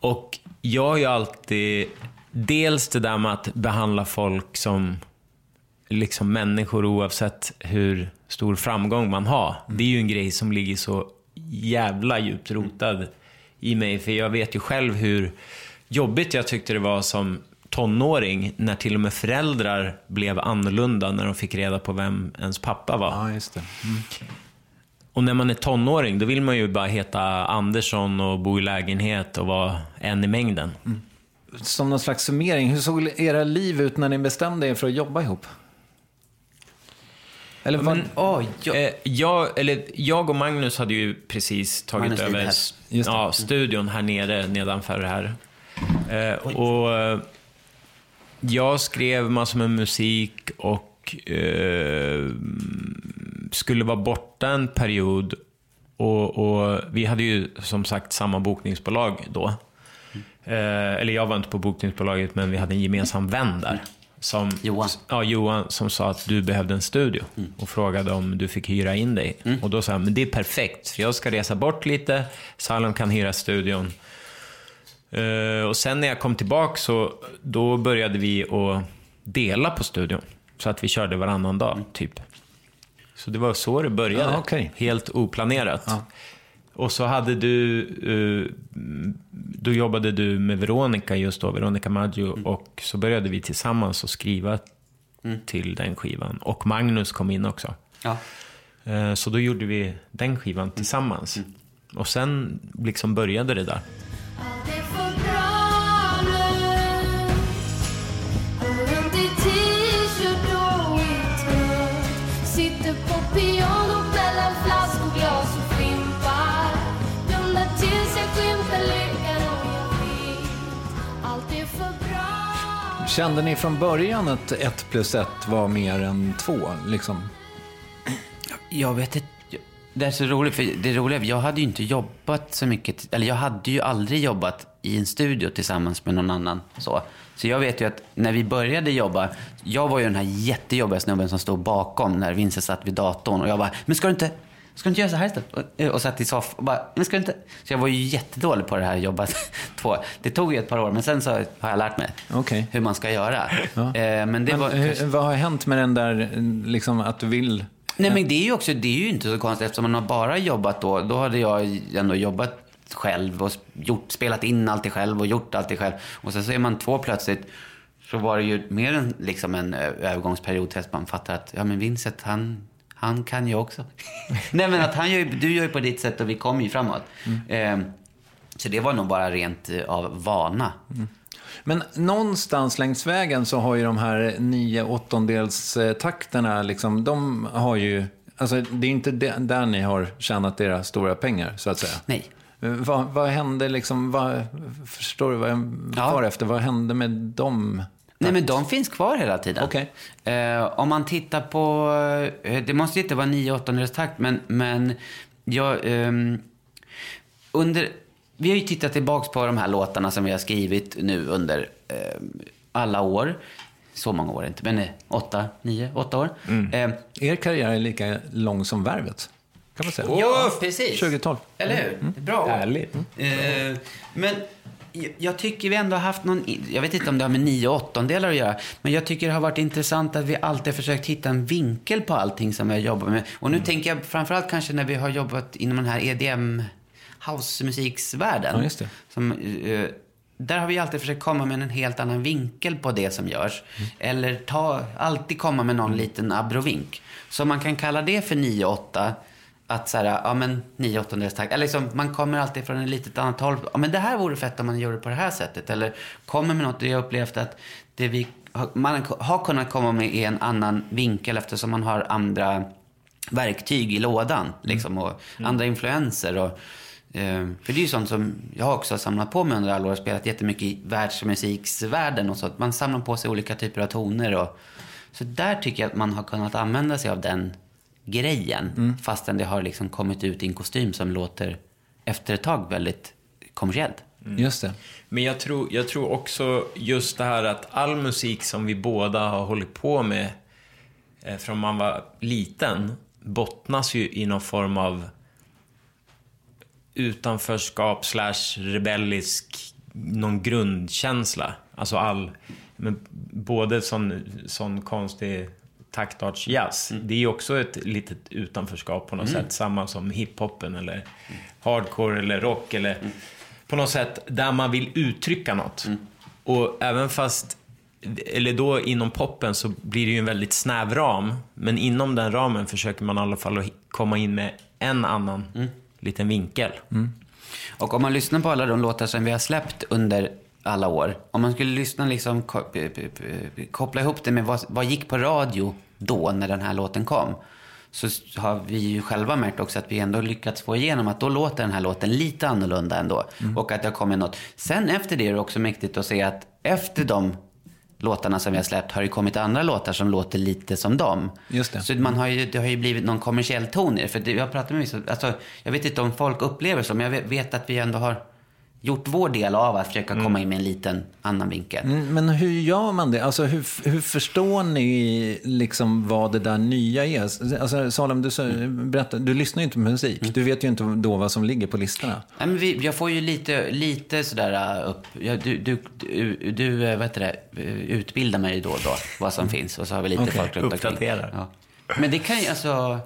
Och jag har ju alltid, dels det där med att behandla folk som liksom människor oavsett hur stor framgång man har. Det är ju en grej som ligger så jävla djupt rotad i mig. För jag vet ju själv hur jobbigt jag tyckte det var som tonåring när till och med föräldrar blev annorlunda när de fick reda på vem ens pappa var. Ja, just det. Mm. Och när man är tonåring, då vill man ju bara heta Andersson och bo i lägenhet och vara en i mängden. Som någon slags summering, hur såg era liv ut när ni bestämde er för att jobba ihop? Eller vad... Men, Oj, Eh, jag, eller, jag och Magnus hade ju precis tagit Magnus över det. ja, studion här nere nedanför det här. Eh, och eh, jag skrev massor med musik och eh, skulle vara borta en period. Och, och vi hade ju som sagt samma bokningsbolag då. Eh, eller jag var inte på bokningsbolaget, men vi hade en gemensam vän där. Som, Johan. Ja, Johan som sa att du behövde en studio och frågade om du fick hyra in dig. Och då sa jag, men det är perfekt, för jag ska resa bort lite, Salom kan hyra studion. Eh, och sen när jag kom tillbaka så då började vi att dela på studion. Så att vi körde varannan dag, typ. Så det var så det började. Ja, okej. Helt oplanerat. Och så hade du, eh, då jobbade du med Veronica just då, Veronica Maggio, och så började vi tillsammans att skriva till den skivan. Och Magnus kom in också. Ja. Eh, Så då gjorde vi den skivan tillsammans. Och sen liksom började det där. Det Kände ni från början att ett plus ett var mer än två? Liksom? Jag vet inte. Det är så roligt, för det roliga, jag hade ju inte jobbat så mycket, eller jag hade ju aldrig jobbat i en studio tillsammans med någon annan. Så, så jag vet ju att när vi började jobba, jag var ju den här jättejobbiga snubben som stod bakom när Vincent satt vid datorn och jag bara, men ska du inte, ska du inte göra så här istället? Och, och satt i soffan och bara, men ska du inte? Så jag var ju jättedålig på det här jobbet. Två. Det tog ju ett par år, men sen så har jag lärt mig Okej. hur man ska göra. Ja. Eh, men det Men var... hur, vad har hänt med den där, liksom att du vill... Nej, men det är ju också, det är ju inte så konstigt eftersom man har bara jobbat då. Då hade jag ändå jobbat själv och gjort, spelat in allt själv och gjort allt själv. Och sen så är man två plötsligt. Så var det ju mer en, liksom en övergångsperiod tills man fattar att ja men Vincent han, han kan ju också. Nej men att han gör, du gör ju på ditt sätt och vi kommer ju framåt. Eh, så det var nog bara rent eh, av vana. Men någonstans längs vägen så har ju de här nio åttondels eh, takterna, liksom, de har ju... Alltså, det är inte där ni har tjänat era stora pengar, så att säga. Nej. Eh, Vad, vad hände liksom, vad, förstår du vad jag far efter? Vad hände med dem? Nej, men de finns kvar hela tiden. Okej. Eh, om man tittar på, eh, det måste ju inte vara 9 8 takt, men, men jag, ehm, under, vi har ju tittat tillbaks på de här låtarna som vi har skrivit nu under ehm, alla år. Så många år inte, men eh, åtta, nio, åtta år. Eh, Er karriär är lika lång som Värvet, kan man säga. Ja, precis. 2012. Eller hur? Mm. Bra. Härligt. Eh, men jag- tycker vi ändå har haft någon, jag vet inte om det har med nio åttondelar att göra, men jag tycker det har varit intressant att vi alltid har försökt hitta en vinkel på allting som vi har jobbat med. Och nu tänker jag framförallt kanske när vi har jobbat inom den här EDM housemusiksvärlden. Ja. Som, eh, där har vi alltid försökt komma med en helt annan vinkel på det som görs. Eller ta, alltid komma med någon liten abrovink. Så man kan kalla det för 9-8. Att så här, ja men 9 åttondels takt. Eller liksom, man kommer alltid från ett litet annat håll. Ja men det här vore fett om man gjorde det på det här sättet. Eller kommer med något. Jag upplevt att det vi har- man har kunnat komma med är en annan vinkel eftersom man har andra verktyg i lådan. Liksom, och andra influenser. Och, eh, för det är ju sånt som jag också har samlat på mig under alla år. Spelat jättemycket i världsmusiksvärlden och så. Att man samlar på sig olika typer av toner. Och, så där tycker jag att man har kunnat använda sig av den grejen. Fastän det har liksom kommit ut i en kostym som låter efter ett tag väldigt kommersiellt. Just det. Men jag tror, jag tror också just det här att all musik som vi båda har hållit på med eh, från man var liten bottnas ju i någon form av utanförskap slash rebellisk någon grundkänsla. Alltså all, men både sån, sån konstig taktartsjazz. Det är ju också ett litet utanförskap på något Mm. sätt. Samma som hiphopen eller hardcore eller rock eller på något sätt där man vill uttrycka något. Och även fast, eller då inom poppen så blir det ju en väldigt snäv ram. Men inom den ramen försöker man i alla fall att komma in med en annan liten vinkel. Och om man lyssnar på alla de låtar som vi har släppt under alla år. Om man skulle lyssna liksom, koppla ihop det med vad, vad gick på radio då när den här låten kom. Så har vi ju själva märkt också att vi ändå lyckats få igenom att då låter den här låten lite annorlunda ändå. Och att det har kommit något. Sen efter det är det också mäktigt att se att efter de låtarna som vi har släppt har det kommit andra låtar som låter lite som dem. Just det. Så man har ju, det har ju blivit någon kommersiell ton i det. För det, jag pratar med vissa, alltså, jag vet inte om folk upplever så, men jag vet, vet att vi ändå har gjort vår del av att försöka komma in med en liten annan vinkel. Mm, Men hur gör man det? Alltså, hur, hur förstår ni liksom vad det där nya är? Alltså, Salem, du, berätta, du lyssnar ju inte på musik. Du vet ju inte då vad som ligger på listorna. Nej, men vi, jag får ju lite, lite sådär uh, upp... Ja, du, du, du, du uh, vad heter det, uh, utbildar mig då och då vad som finns. Och så har vi lite Okej, folk runt omkring. uppdaterar. Ja. Men det kan ju alltså...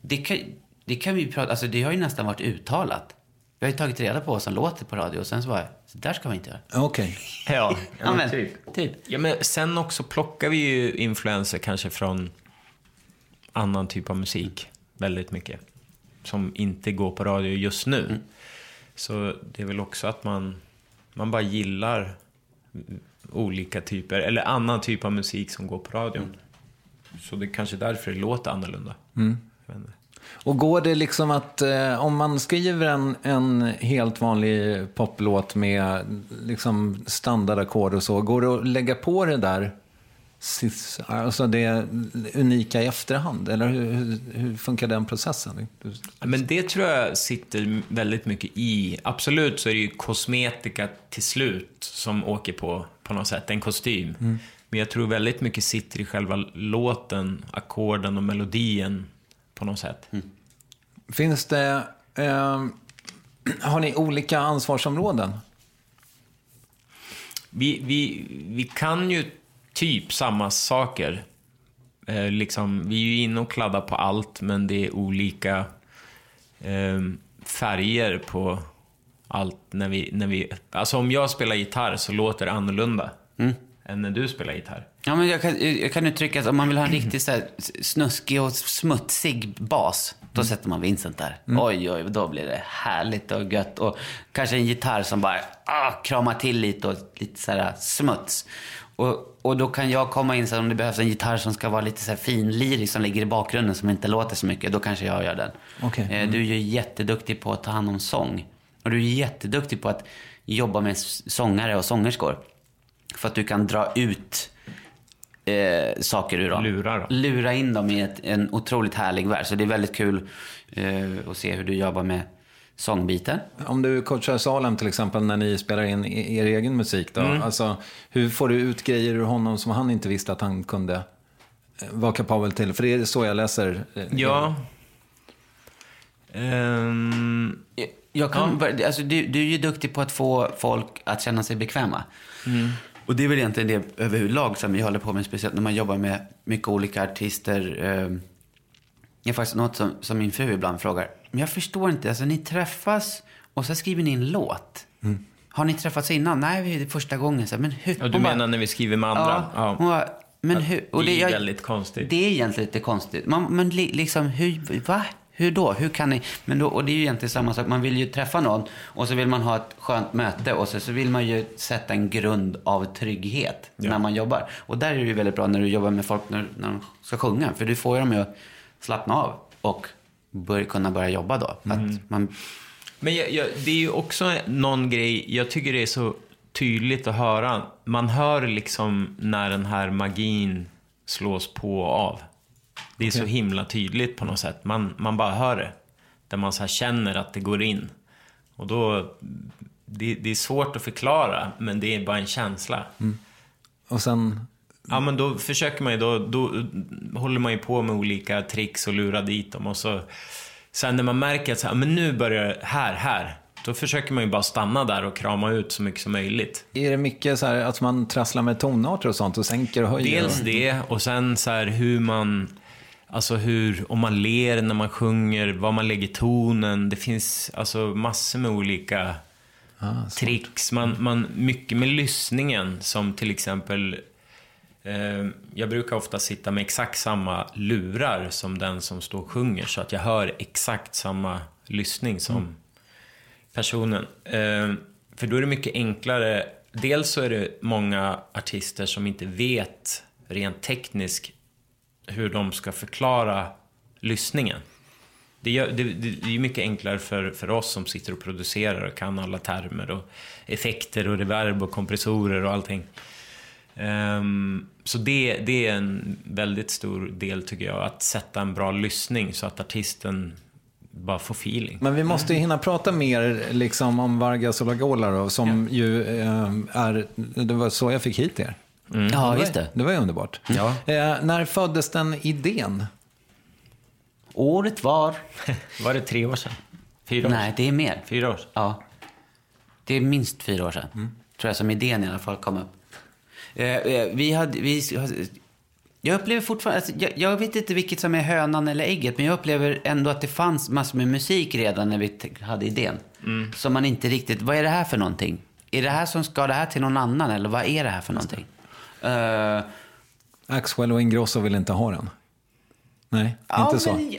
Det kan, det kan vi ju prata... Alltså det har ju nästan varit uttalat. Vi har ju tagit reda på vad som låter på radio och sen så bara, så där ska vi inte göra. Okej. Ja, Ja, men, typ. typ. Ja, men sen också plockar vi ju influenser kanske från annan typ av musik väldigt mycket. Som inte går på radio just nu. Så det är väl också att man, man bara gillar olika typer, eller annan typ av musik som går på radion. Så det är kanske därför det låter annorlunda. Jag vet inte. Och går det liksom att, eh, om man skriver en, en helt vanlig poplåt med liksom standardackord och så, går det att lägga på det där, alltså det unika i efterhand? Eller hur, hur, funkar den processen? Men det tror jag sitter väldigt mycket i. Absolut så är det ju kosmetika till slut som åker på, på något sätt, en kostym. Mm. Men jag tror väldigt mycket sitter i själva låten, ackorden och melodin på något sätt. Finns det, eh, har ni olika ansvarsområden? Vi, vi, vi kan ju typ samma saker. Eh, liksom, vi är ju inne och kladdar på allt, men det är olika eh, färger på allt. När vi, när vi, alltså om jag spelar gitarr så låter det annorlunda än när du spelar gitarr. Ja, men jag kan, jag kan uttrycka att om man vill ha en riktigt så här snuskig och smutsig bas, då sätter man Vincent där. Oj, oj, då blir det härligt och gött. Och kanske en gitarr som bara ah, kramar till lite och lite så här smuts. Och, och då kan jag komma in så här, om det behövs en gitarr som ska vara lite så här finlirig som ligger i bakgrunden som inte låter så mycket, då kanske jag gör den. Okej. Eh, Du är ju jätteduktig på att ta hand om sång. Och du är jätteduktig på att jobba med sångare och sångerskor. För att du kan dra ut eh, saker ur dem. Lura dem. Lura in dem i ett, en otroligt härlig värld. Så det är väldigt kul eh, att se hur du jobbar med sångbiten. Om du coachar Salem till exempel när ni spelar in e- er egen musik då, Mm. alltså, hur får du ut grejer ur honom som han inte visste att han kunde eh, vara kapabel till? För det är så jag läser. eh, Ja. Ehm, Jag- kan, alltså, du, du är ju duktig på att få folk att känna sig bekväma. Mm. Och det är väl egentligen det överlag som vi håller på med, speciellt när man jobbar med mycket olika artister. Eh, Det är faktiskt något som, som min fru ibland frågar. Men jag förstår inte, alltså ni träffas och så skriver ni en låt. Har ni träffats innan? Nej, det är första gången. Så, men hur? ja, du Hon bara, menar när vi skriver med andra? Ja, bara, men hur? Och det är jag- väldigt konstigt. Det är egentligen lite konstigt. Man, men li, liksom, hur, va? Hur då? Hur kan ni? Men då, och det är ju egentligen samma sak. Man vill ju träffa någon och så vill man ha ett skönt möte och så, så vill man ju sätta en grund av trygghet Ja. när man jobbar. Och där är det ju väldigt bra när du jobbar med folk när, när de ska sjunga. För du får ju dem ju att slappna av och bör, kunna börja jobba då. Mm. Man, Men jag, jag, det är ju också någon grej, jag tycker det är så tydligt att höra. Man hör liksom när den här magin slås på och av. Det är så Okej. himla tydligt på något sätt. Man, man bara hör det. Där man så känner att det går in. Och då, det, det är svårt att förklara, men det är bara en känsla. Och sen, Ja, men då försöker man ju, då, då håller man ju på med olika tricks och lurar dit dem och så sen när man märker att så här, men nu börjar det här, här, då försöker man ju bara stanna där och krama ut så mycket som möjligt. är det mycket så här att man trasslar med tonarter och sånt och sänker och höjer? Dels det och sen så här hur man, alltså hur, om man ler när man sjunger, var man lägger tonen. Det finns alltså massor med olika Ah, tricks. Man, man, mycket med lyssningen som till exempel eh, jag brukar ofta sitta med exakt samma lurar som den som står och sjunger så att jag hör exakt samma lyssning som Mm. personen. Eh, för då är det mycket enklare. Dels så är det många artister som inte vet rent tekniskt hur de ska förklara lyssningen. Det, gör, det, det är mycket enklare för, för oss som sitter och producerar och kan alla termer och effekter och reverb och kompressorer och allting. Ehm, så det, det är en väldigt stor del tycker jag, att sätta en bra lyssning så att artisten bara får feeling. Men vi måste ju hinna prata mer liksom, om Vargas och Lagola då, som ju eh, är, det var så jag fick hit er. Ja, var- just det. Det var ju underbart. Ja. Eh, när föddes den idén? Året var... Var det tre år sedan? Fyra år Nej, sedan? det är mer. Fyra år sedan? Ja. Det är minst fyra år sedan. Tror jag som idén i alla fall kom upp. Eh, eh, vi hade... Vi, jag upplever fortfarande... Alltså, jag, jag vet inte vilket som är hönan eller ägget, men jag upplever ändå att det fanns massor med musik redan när vi hade idén. Som man inte riktigt... Vad är det här för någonting? Är det här som ska det här till någon annan, eller vad är det här för någonting? Eh, Axwell och Ingrosso vill inte ha den. Nej, ja, inte så. men-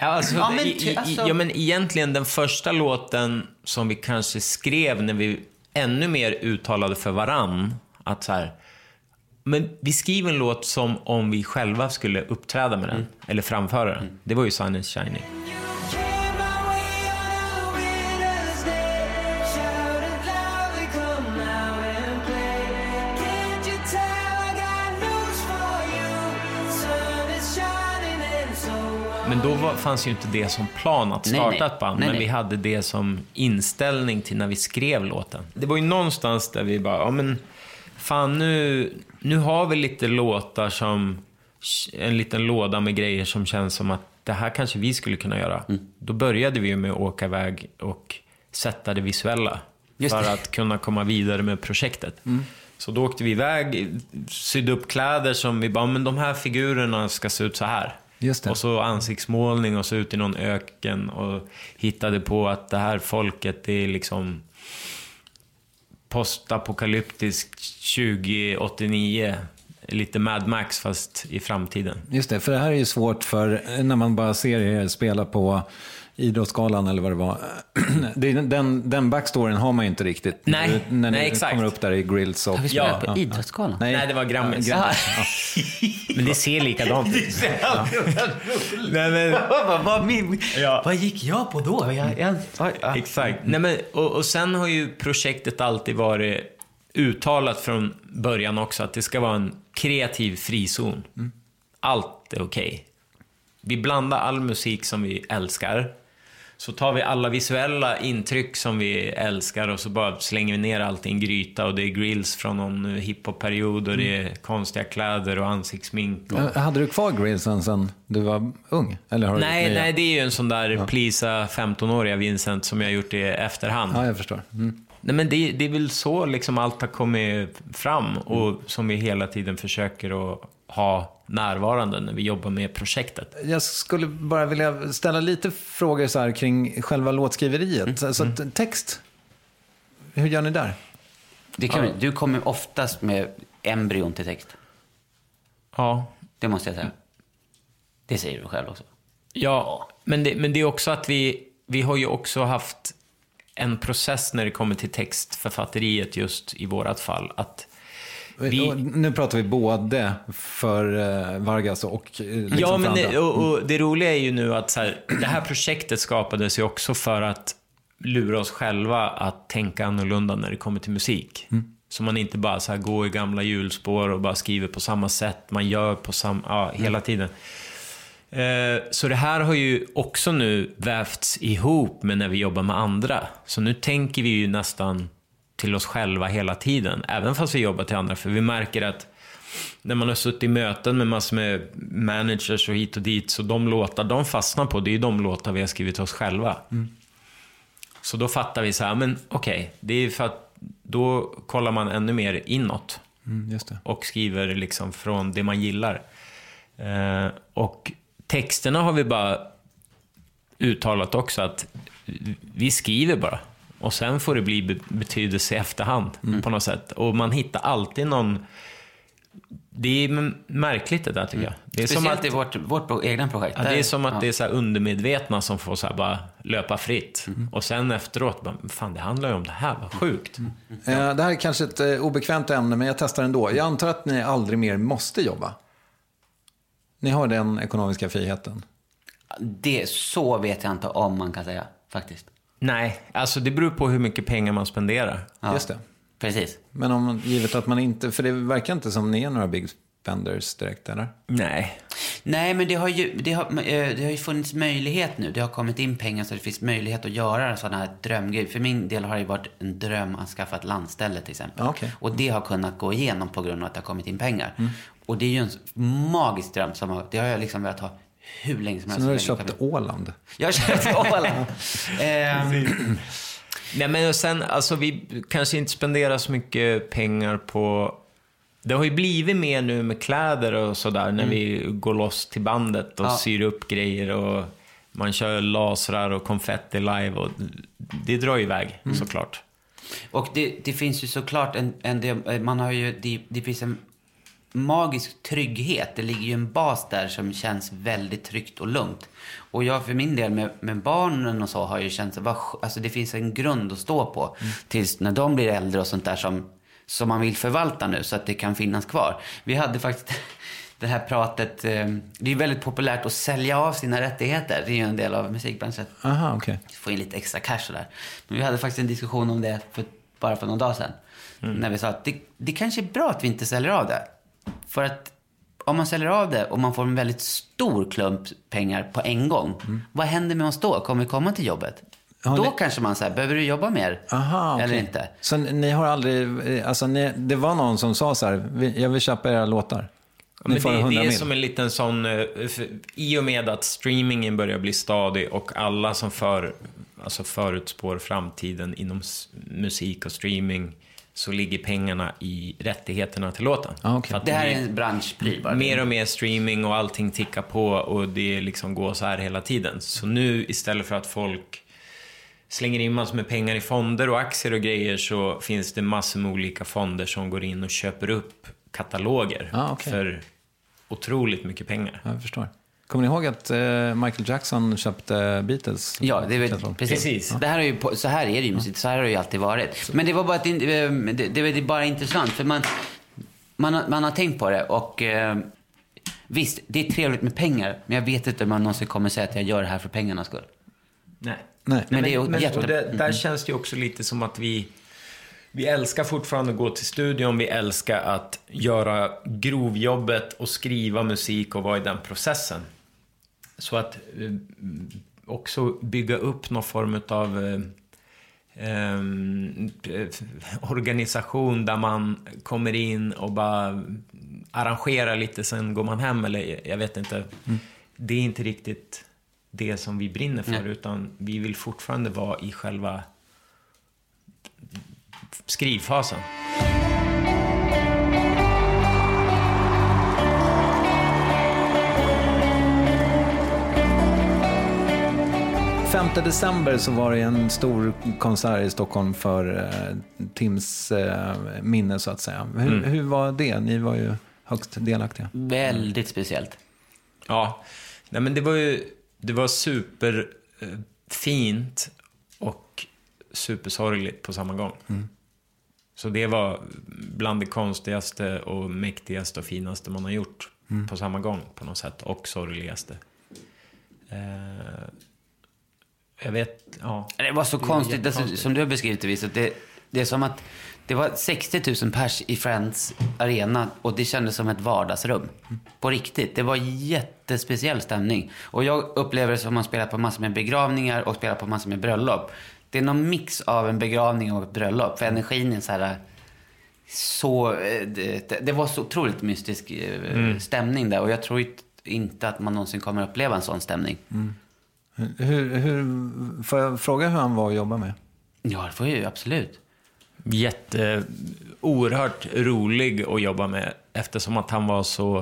Ja, alltså, Ja, men i, i, alltså- ja, men egentligen den första låten som vi kanske skrev när vi ännu mer uttalade för varann att så här, Men vi skriver en låt som om vi själva skulle uppträda med den, eller framföra den. Det var ju Sun is shining. Men då var, fanns ju inte det som plan att Nej, starta nej. ett band, Nej, men nej. vi hade det som inställning till när vi skrev låten. Det var ju någonstans där vi bara, ja men fan nu, nu har vi lite låtar som, en liten låda med grejer som känns som att det här kanske vi skulle kunna göra. Mm. Då började vi ju med att åka iväg och sätta det visuella. Just för det. att kunna komma vidare med projektet. Mm. Så då åkte vi iväg, sydde upp kläder som vi bara, men de här figurerna ska se ut så här. Just det. Och så ansiktsmålning och så ut i någon öken och hittade på att det här folket det är liksom postapokalyptiskt 2089. Lite Mad Max fast i framtiden. Just det, för det här är ju svårt för när man bara ser er spela på Idrottsgalan eller vad det var. Den, den backstoryn har man ju inte riktigt. Nej, när nej, ni exakt. kommer upp där i grills och... Har vi spelat på Idrottsgalan? Nej, det var Grammis. Ja. Men det ser likadant ut. Nej, men, vad, vad, min, vad gick jag på då? Jag, jag, ja. Exakt. Nej, men, och, och sen har ju projektet alltid varit uttalat från början också att det ska vara en kreativ frizon. Allt är okej. Vi blandar all musik som vi älskar. Så tar vi alla visuella intryck som vi älskar och så bara slänger vi ner allt i en gryta och det är grills från någon hiphop-period och det är konstiga kläder och ansiktssmink. Och... Ja, Hade du kvar grillsen sen du var ung? Eller har du Nej, nya? nej, det är ju en sån där plisa 15-åriga Vincent som jag gjort i efterhand. Ja, jag förstår. Mm. Nej, men det, det är väl så liksom allt har kommit fram och som vi hela tiden försöker att ha närvarande när vi jobbar med projektet. Jag skulle bara vilja ställa lite frågor så här kring själva låtskriveriet. Så, så att, text, hur gör ni där? Det kan, Du kommer oftast med embryon till text. Ja. Det måste jag säga. Det säger du själv också. Ja, men det, men det är också att vi, vi har ju också haft en process när det kommer till textförfatteriet just i vårat fall. Att vi, Nu pratar vi både för eh, Vargas och eh, liksom ja, men det, och, och det roliga är ju nu att så här, det här projektet skapades ju också för att lura oss själva att tänka annorlunda när det kommer till musik. Mm. Så man inte bara så här går i gamla hjulspår och bara skriver på samma sätt. Man gör på samma, ja, Mm. hela tiden. Eh, Så det här har ju också nu vävts ihop med när vi jobbar med andra. Så nu tänker vi ju nästan till oss själva hela tiden, även fast vi jobbar till andra. För vi märker att när man har suttit i möten med massor med managers och hit och dit, så de låtar de fastnar på, det är ju de låtar vi har skrivit till oss själva. Så då fattar vi så här, men okej, det är för att då kollar man ännu mer inåt Mm, och skriver liksom från det man gillar. Eh, och texterna har vi bara uttalat också att vi skriver bara. Och sen får det bli be- betydelse i efterhand på något sätt. Och man hittar alltid någon... Det är märkligt det där tycker jag. Det är som Speciellt att, i vårt, vårt egna projekt. ja, det är som att ja. det är så här undermedvetna som får så här bara löpa fritt. Mm. Och sen efteråt, bara, fan det handlar ju om det här, vad sjukt. Mm. Eh, Det här är kanske ett eh, obekvämt ämne, men jag testar ändå. Jag antar att ni aldrig mer måste jobba? Ni har den ekonomiska friheten? Det, så vet jag inte om man kan säga, faktiskt. Nej, alltså det beror på hur mycket pengar man spenderar. Ja. Just det. Precis. Men om, givet att man inte, för det verkar inte som ni är några big spenders direkt, eller? Nej. Nej, men det har, ju, det, har, eh, det har ju funnits möjlighet nu. Det har kommit in pengar så det finns möjlighet att göra sådana här drömgrejer. För min del har det ju varit en dröm att skaffa ett landställe till exempel. Ja, okej. Och det har kunnat gå igenom på grund av att det har kommit in pengar. Mm. Och det är ju en magisk dröm som har, det har jag liksom velat ha hur länge som Så helst. nu har du köpt Åland? Jag har köpt Åland. Ehm, Nej men och sen, alltså vi kanske inte spenderar så mycket pengar på... Det har ju blivit mer nu med kläder och sådär när Mm. vi går loss till bandet och Ja. syr upp grejer och man kör lasrar och konfetti live och det drar ju iväg Mm. såklart. Och det, det finns ju såklart en, en del, man har ju, det, det finns en magisk trygghet. Det ligger ju en bas där som känns väldigt tryggt och lugnt. Och jag för min del med, med barnen och så har ju känt, sk- alltså det finns en grund att stå på. Tills när de blir äldre och sånt där som, som man vill förvalta nu så att det kan finnas kvar. Vi hade faktiskt det här pratet, eh, det är väldigt populärt att sälja av sina rättigheter. Det är ju en del av musikbranschen. Aha, okej. Få in lite extra cash och där. Men vi hade faktiskt en diskussion om det för, bara för någon dag sedan. När vi sa att det, det kanske är bra att vi inte säljer av det. För att om man säljer av det och man får en väldigt stor klump pengar på en gång. Vad händer med oss då? Kommer vi komma till jobbet? Ja, då ni- kanske man säger, behöver du jobba mer? Aha, Eller okej. inte? Så ni har aldrig, eh, alltså ni, det var någon som sa så här, "Vi- jag vill köpa era låtar. Ja, Ni får det, 100 det är mil. som en liten sån, eh, i och med att streamingen börjar bli stadig och alla som för, alltså förutspår framtiden inom musik och streaming så ligger pengarna i rättigheterna till låten. För att Det här är en branschpryl bara. Mer och mer streaming och allting tickar på och det liksom går så här hela tiden. Så nu istället för att folk slänger in massor med pengar i fonder och aktier och grejer så finns det massor med olika fonder som går in och köper upp kataloger Ah, okej. för otroligt mycket pengar. Jag förstår. Kommer ni ihåg att eh, Michael Jackson köpte Beatles? Ja, det är precis. Det här är ju, så här är det ju musik. Så här har det ju alltid varit. Men det var bara, ett, eh, det, det är bara intressant. För man, man, har, man har tänkt på det och eh, visst, det är trevligt med pengar. Men jag vet inte om man någonsin kommer säga att jag gör det här för pengarnas skull. Nej. Nej. Men det är men, jätte- det, där Mm. känns det ju också lite som att vi, vi älskar fortfarande att gå till studion, vi älskar att göra grovjobbet och skriva musik och vara i den processen. Så att eh, också bygga upp någon form av eh, eh, organisation där man kommer in och bara arrangerar lite, sen går man hem eller jag vet inte. Det är inte riktigt det som vi brinner för, Nej. utan vi vill fortfarande vara i själva skrivfasen. 5 december så var det en stor konsert i Stockholm för eh, Tims eh, minne så att säga. Hur, Mm. hur var det? Ni var ju högst delaktiga. Väldigt speciellt. Ja, nej men det var ju, det var super eh, fint och supersorgligt på samma gång. Mm. Så det var bland det konstigaste och mäktigaste och finaste man har gjort Mm. på samma gång på något sätt. Och sorgligaste. Jag vet, ja. Det var så Det konstigt, alltså, jättekonstigt. som du har beskrivit det, Vis, det, det är som att det var 60 000 pers i Friends arena och det kändes som ett vardagsrum. På riktigt. Det var jättespeciell stämning. Och jag upplever det som att man spelar på massor med begravningar och spelar på massor med bröllop. Det är någon mix av en begravning och ett bröllop. För energin är så här... Så, eh, det, det var så otroligt mystisk eh, Mm. stämning där. Och jag tror inte att man någonsin kommer uppleva en sån stämning. Hur, hur, får jag fråga hur han var att jobba med? Ja, det får jag ju absolut. jätte, oerhört rolig att jobba med eftersom att han var så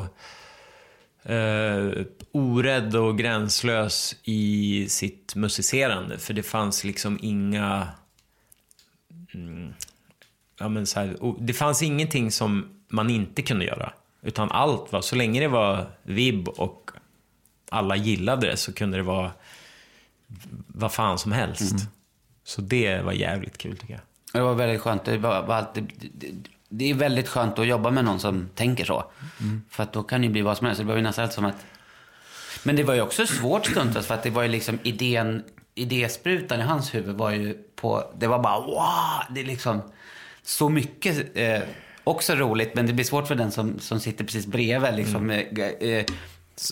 eh, orädd och gränslös i sitt musicerande. För det fanns liksom inga... Mm, ja, men så här, det fanns ingenting som man inte kunde göra. Utan allt var, så länge det var vibb och alla gillade det så kunde det vara vad fan som helst. Mm. Så det var jävligt kul tycker jag. Det var väldigt skönt. Det, var, var alltid, det, det, är väldigt skönt att jobba med någon som tänker så. För att då kan det ju bli vad som helst. Det ju nästan som att... Men det var ju också svårt stundtals för att det var ju liksom idén, idésprutan i hans huvud var ju på... Det var bara wow! Det är liksom så mycket. Eh, också roligt, men det blir svårt för den som, som sitter precis bredvid. Liksom, eh, eh,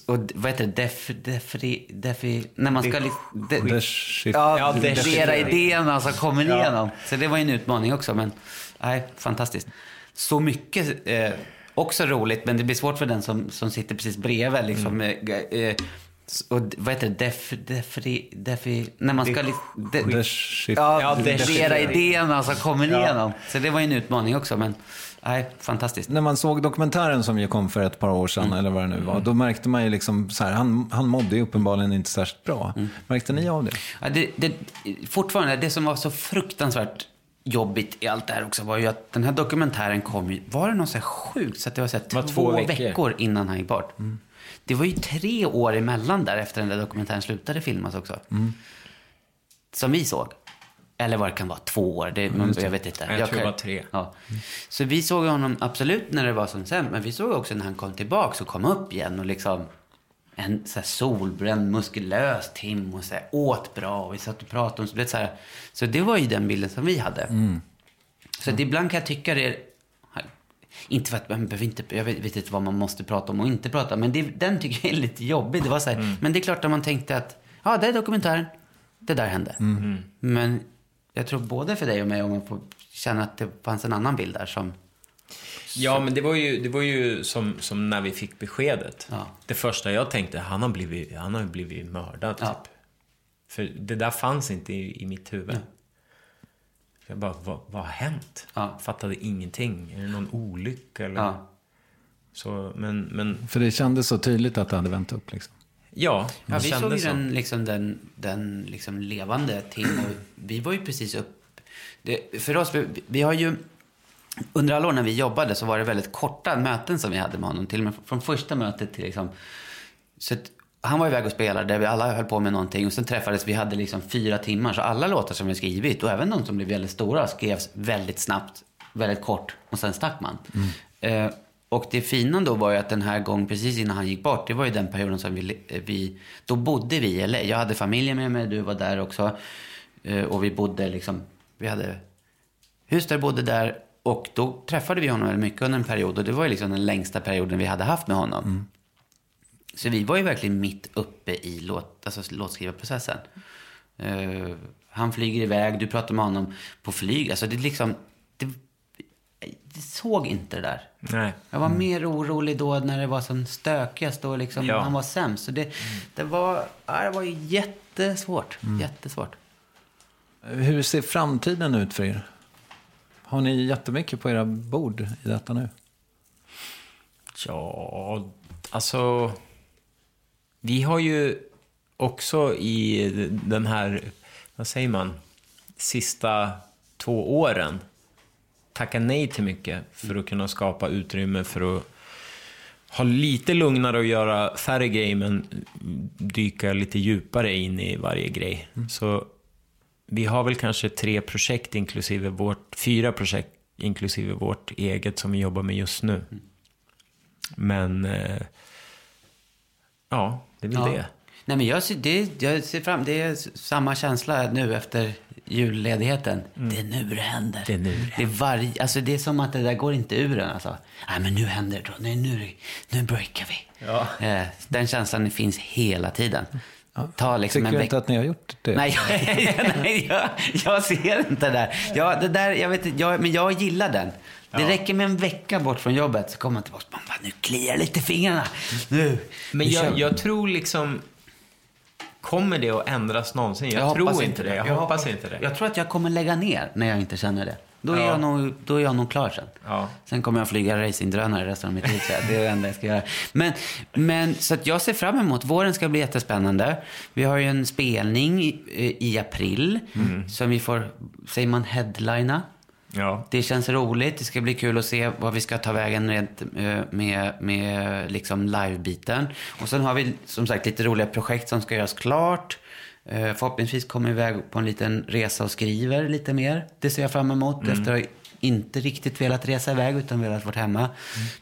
och vad heter det? Def, defri, defi, när man ska... de- Dechiff- Ja, Ja, dechiffrera. idéerna som kommer igenom. Så det var ju en utmaning också, men nej, fantastiskt. Så mycket, eh, också roligt, men det blir svårt för den som, som sitter precis bredvid. Liksom, eh, eh, och vad heter det? Def, defri, defi, när man ska... de- Dechiff- Ja, Ja, dechiffrera. idéerna som kommer Ja. igenom. Så det var ju en utmaning också, men nej, fantastiskt. När man såg dokumentären som ju kom för ett par år sedan, eller vad det nu var, då märkte man ju liksom så här, han, han mådde ju uppenbarligen inte särskilt bra. Märkte ni av det? Ja, det, det, fortfarande, det som var så fruktansvärt jobbigt i allt det här också var ju att den här dokumentären kom ju, var det något så här sjukt så att det var så här var två, två veckor. veckor. innan han gick bort. Det var ju tre år emellan där efter den där dokumentären slutade filmas också. Som vi såg. Eller vad det kan vara, två år. Det, man, jag vet inte. Jag tror kan- det var tre. Ja. Så vi såg honom absolut när det var som sämst. Men vi såg också när han kom tillbaka och kom upp igen. Och liksom en så solbränd, muskulös Tim och så här, åt bra. Och vi satt och pratade om så, det, så, här, så det var ju den bilden som vi hade. Så att ibland kan jag tycka det inte för att man behöver inte, jag vet, vet inte vad man måste prata om och inte prata. Men det, den tycker jag är lite jobbig. Det var så här, Men det är klart att man tänkte att, ja, det är dokumentären. Det där hände. Men jag tror både för dig och mig, om man får känna att det fanns en annan bild där som... Ja, men det var ju, det var ju som, som när vi fick beskedet. Ja. Det första jag tänkte, han har blivit, han har blivit mördad typ. Ja. För det där fanns inte i, i mitt huvud. Jag bara, vad, vad har hänt? Ja. Fattade ingenting. Är det någon olycka eller? Ja. Så, men, men För det kändes så tydligt att det hade vänt upp liksom. Ja, Ja, vi såg ju så. den, liksom, den, den liksom levande och vi var ju precis upp... Det, för oss, vi, vi har ju... Under alla år när vi jobbade så var det väldigt korta möten som vi hade med honom. Till och med från första mötet till liksom... Så att, han var iväg och spelade, där vi alla höll på med någonting. Och sen träffades vi, hade liksom fyra timmar. Så alla låtar som vi skrivit, och även de som blev väldigt stora, skrevs väldigt snabbt, väldigt kort. Och sen stack man. Eh, och det fina då var ju att den här gången, precis innan han gick bort, det var ju den perioden som vi, vi då bodde vi i LA. Jag hade familjen med mig, du var där också. Eh, och vi bodde liksom, vi hade hus där, bodde där. Och då träffade vi honom väldigt mycket under en period. Och det var ju liksom den längsta perioden vi hade haft med honom. Så vi var ju verkligen mitt uppe i låt, alltså låtskrivarprocessen. Eh, han flyger iväg, du pratar med honom på flyg. Alltså det är liksom, det såg inte det där. Nej. Jag var mer orolig då när det var som stökigast och liksom Ja. han var sämst. Så det, det, var, det var ju jättesvårt. Jättesvårt. Hur ser framtiden ut för er? Har ni jättemycket på era bord i detta nu? Ja, alltså... Vi har ju också i den här, vad säger man, sista två åren tackat nej till mycket för att kunna skapa utrymme för att ha lite lugnare och göra färre grejer men dyka lite djupare in i varje grej. Så vi har väl kanske tre projekt inklusive vårt, fyra projekt inklusive vårt eget som vi jobbar med just nu. Men, eh, ja, det är väl Ja. det. Nej, men jag ser, det, jag ser fram Det är samma känsla nu efter julledigheten. Det är nu det händer. Det är nu det det är, varje, alltså det är som att det där går inte ur en. Alltså. Nej, men nu händer det. Nej, nu, nu breakar vi. Ja. Eh, den känslan finns hela tiden. Ta liksom Tycker en du inte att ni har gjort det? Nej, nej jag, jag ser inte det där. Jag, det där jag vet, jag, men jag gillar den. Det Ja. räcker med en vecka bort från jobbet så kommer man tillbaka. Man bara, nu kliar lite fingrarna. Nu. Men nu jag, vi." jag tror liksom... Kommer det att ändras någonsin? Jag, tror inte det. Jag, hoppas inte det. Jag tror att jag kommer lägga ner när jag inte känner det. Då är, Ja. jag, nog, då är jag nog klar sen. Ja. Sen kommer jag flyga racingdrönare resten av mitt liv. Det är det enda jag ska göra. Men, men så att jag ser fram emot. Våren ska bli jättespännande. Vi har ju en spelning i, i april. Mm. Som vi får, säger man headlina? Ja. Det känns roligt. Det ska bli kul att se vad vi ska ta vägen rent eh, med, med liksom live-biten. Och sen har vi som sagt lite roliga projekt som ska göras klart. Eh, Förhoppningsvis kommer vi iväg på en liten resa och skriver lite mer. Det ser jag fram emot Mm. efter att inte riktigt velat resa iväg utan velat vara hemma. Mm.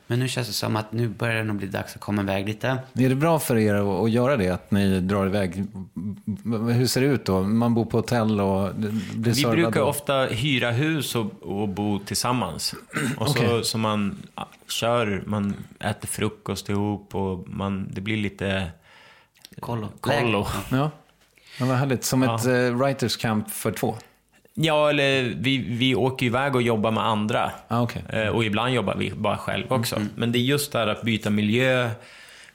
Men nu känns det som att nu börjar det nog bli dags att komma iväg lite. Är det bra för er att, att göra det? Att ni drar iväg? Hur ser det ut då? Man bor på hotell och blir Vi brukar och- ofta hyra hus och, och bo tillsammans. Och så, Okej. så man kör, man äter frukost ihop och man, det blir lite Kollo. kollo. Ja. ja, vad härligt. Som Ja. ett uh, writers camp för två? Ja, eller vi, vi åker iväg och jobbar med andra. Ah, okay. Eh, Och ibland jobbar vi bara själv också. Mm. Men det är just det här att byta miljö,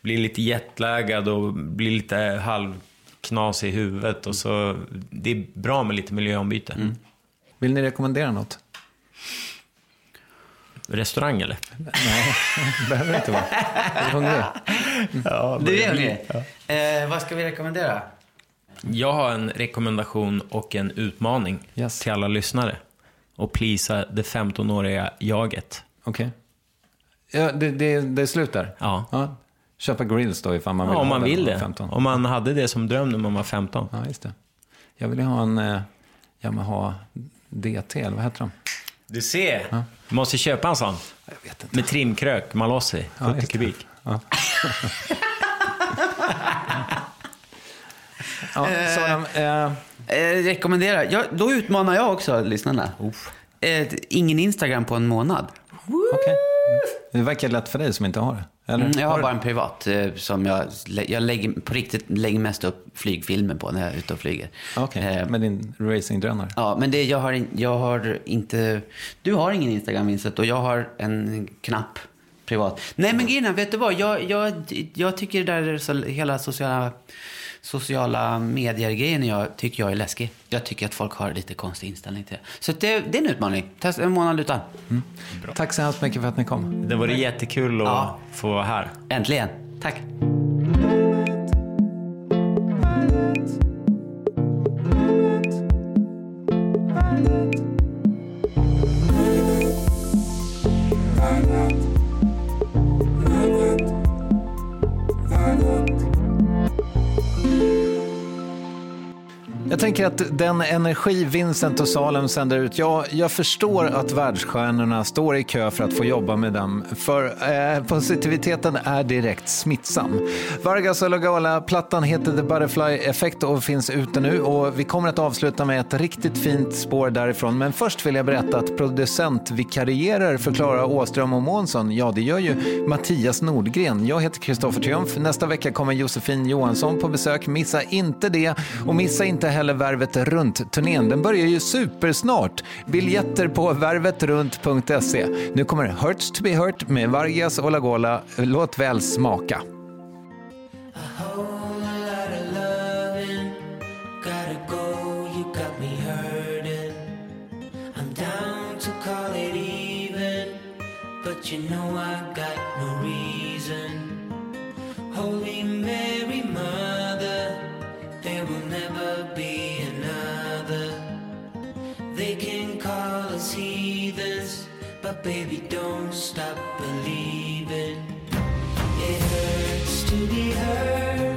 bli lite jetlaggad och bli lite halvknas i huvudet. Och så, det är bra med lite miljöombyte. Mm. Vill ni rekommendera något? Restaurang eller? Nej, behöver inte vara. Är du hungrig? Ja, Du är hungrig? Eh, vad ska vi rekommendera? Jag har en rekommendation och en utmaning Yes. till alla lyssnare. Och plisa det 15-åriga jaget. Okej. Ja, det, det, det är slut där? Ja. ja. Köpa grills då ifall man vill Ja, om man vill det. man är 15. Om man hade det som dröm när man var 15. Ja, just det. Jag vill ju ha en, eh, Yamaha DT, eller vad heter de? Du ser. Måste köpa en sån. Jag vet inte. Med trimkrök, Malossi, 70 just det. kubik. Ja. ja, Sara, eh, Eh, rekommenderar. Ja, då utmanar jag också lyssnarna. Eh, ingen Instagram på en månad. okej. Det verkar lätt för dig som inte har det. Eller? Mm, jag har bara en privat eh, som jag, jag lägger, på riktigt lägger mest upp flygfilmer på när jag är ute och flyger. Okej, Eh, med din racingdrönare. Ja, men det, jag, har jag har inte... Du har ingen Instagram, Vincent, och jag har en knapp privat. Nej, men grejen är, vet du vad? Jag, jag, jag tycker det där så, hela sociala, sociala medier-grejen jag tycker jag är läskig. Jag tycker att folk har lite konstig inställning till det. Så det, det är en utmaning. Testa en månad utan. Tack så hemskt mycket för att ni kom. Det var jättekul att Ja. få vara här. Äntligen. Tack. Tänker att den energi Vincent och Salem sänder ut, jag, jag förstår att världsstjärnorna står i kö för att få jobba med dem, för eh, positiviteten är direkt smittsam. Vargas och Lagala, plattan heter The Butterfly Effect och finns ute nu och vi kommer att avsluta med ett riktigt fint spår därifrån. Men först vill jag berätta att producent vikarierar för Klara Åström och Månsson. Ja, det gör ju Mattias Nordgren. Jag heter Kristoffer Triumf. Nästa vecka kommer Josefin Johansson på besök. Missa inte det och missa inte heller Värvet Runt-turnén. Den börjar ju supersnart. Biljetter på värvetrunt.se. Nu kommer Hurts to be hurt med Vargas Olagola. Låt väl smaka. You know I got They can call us heathens, but baby, don't stop believing. It hurts to be hurt.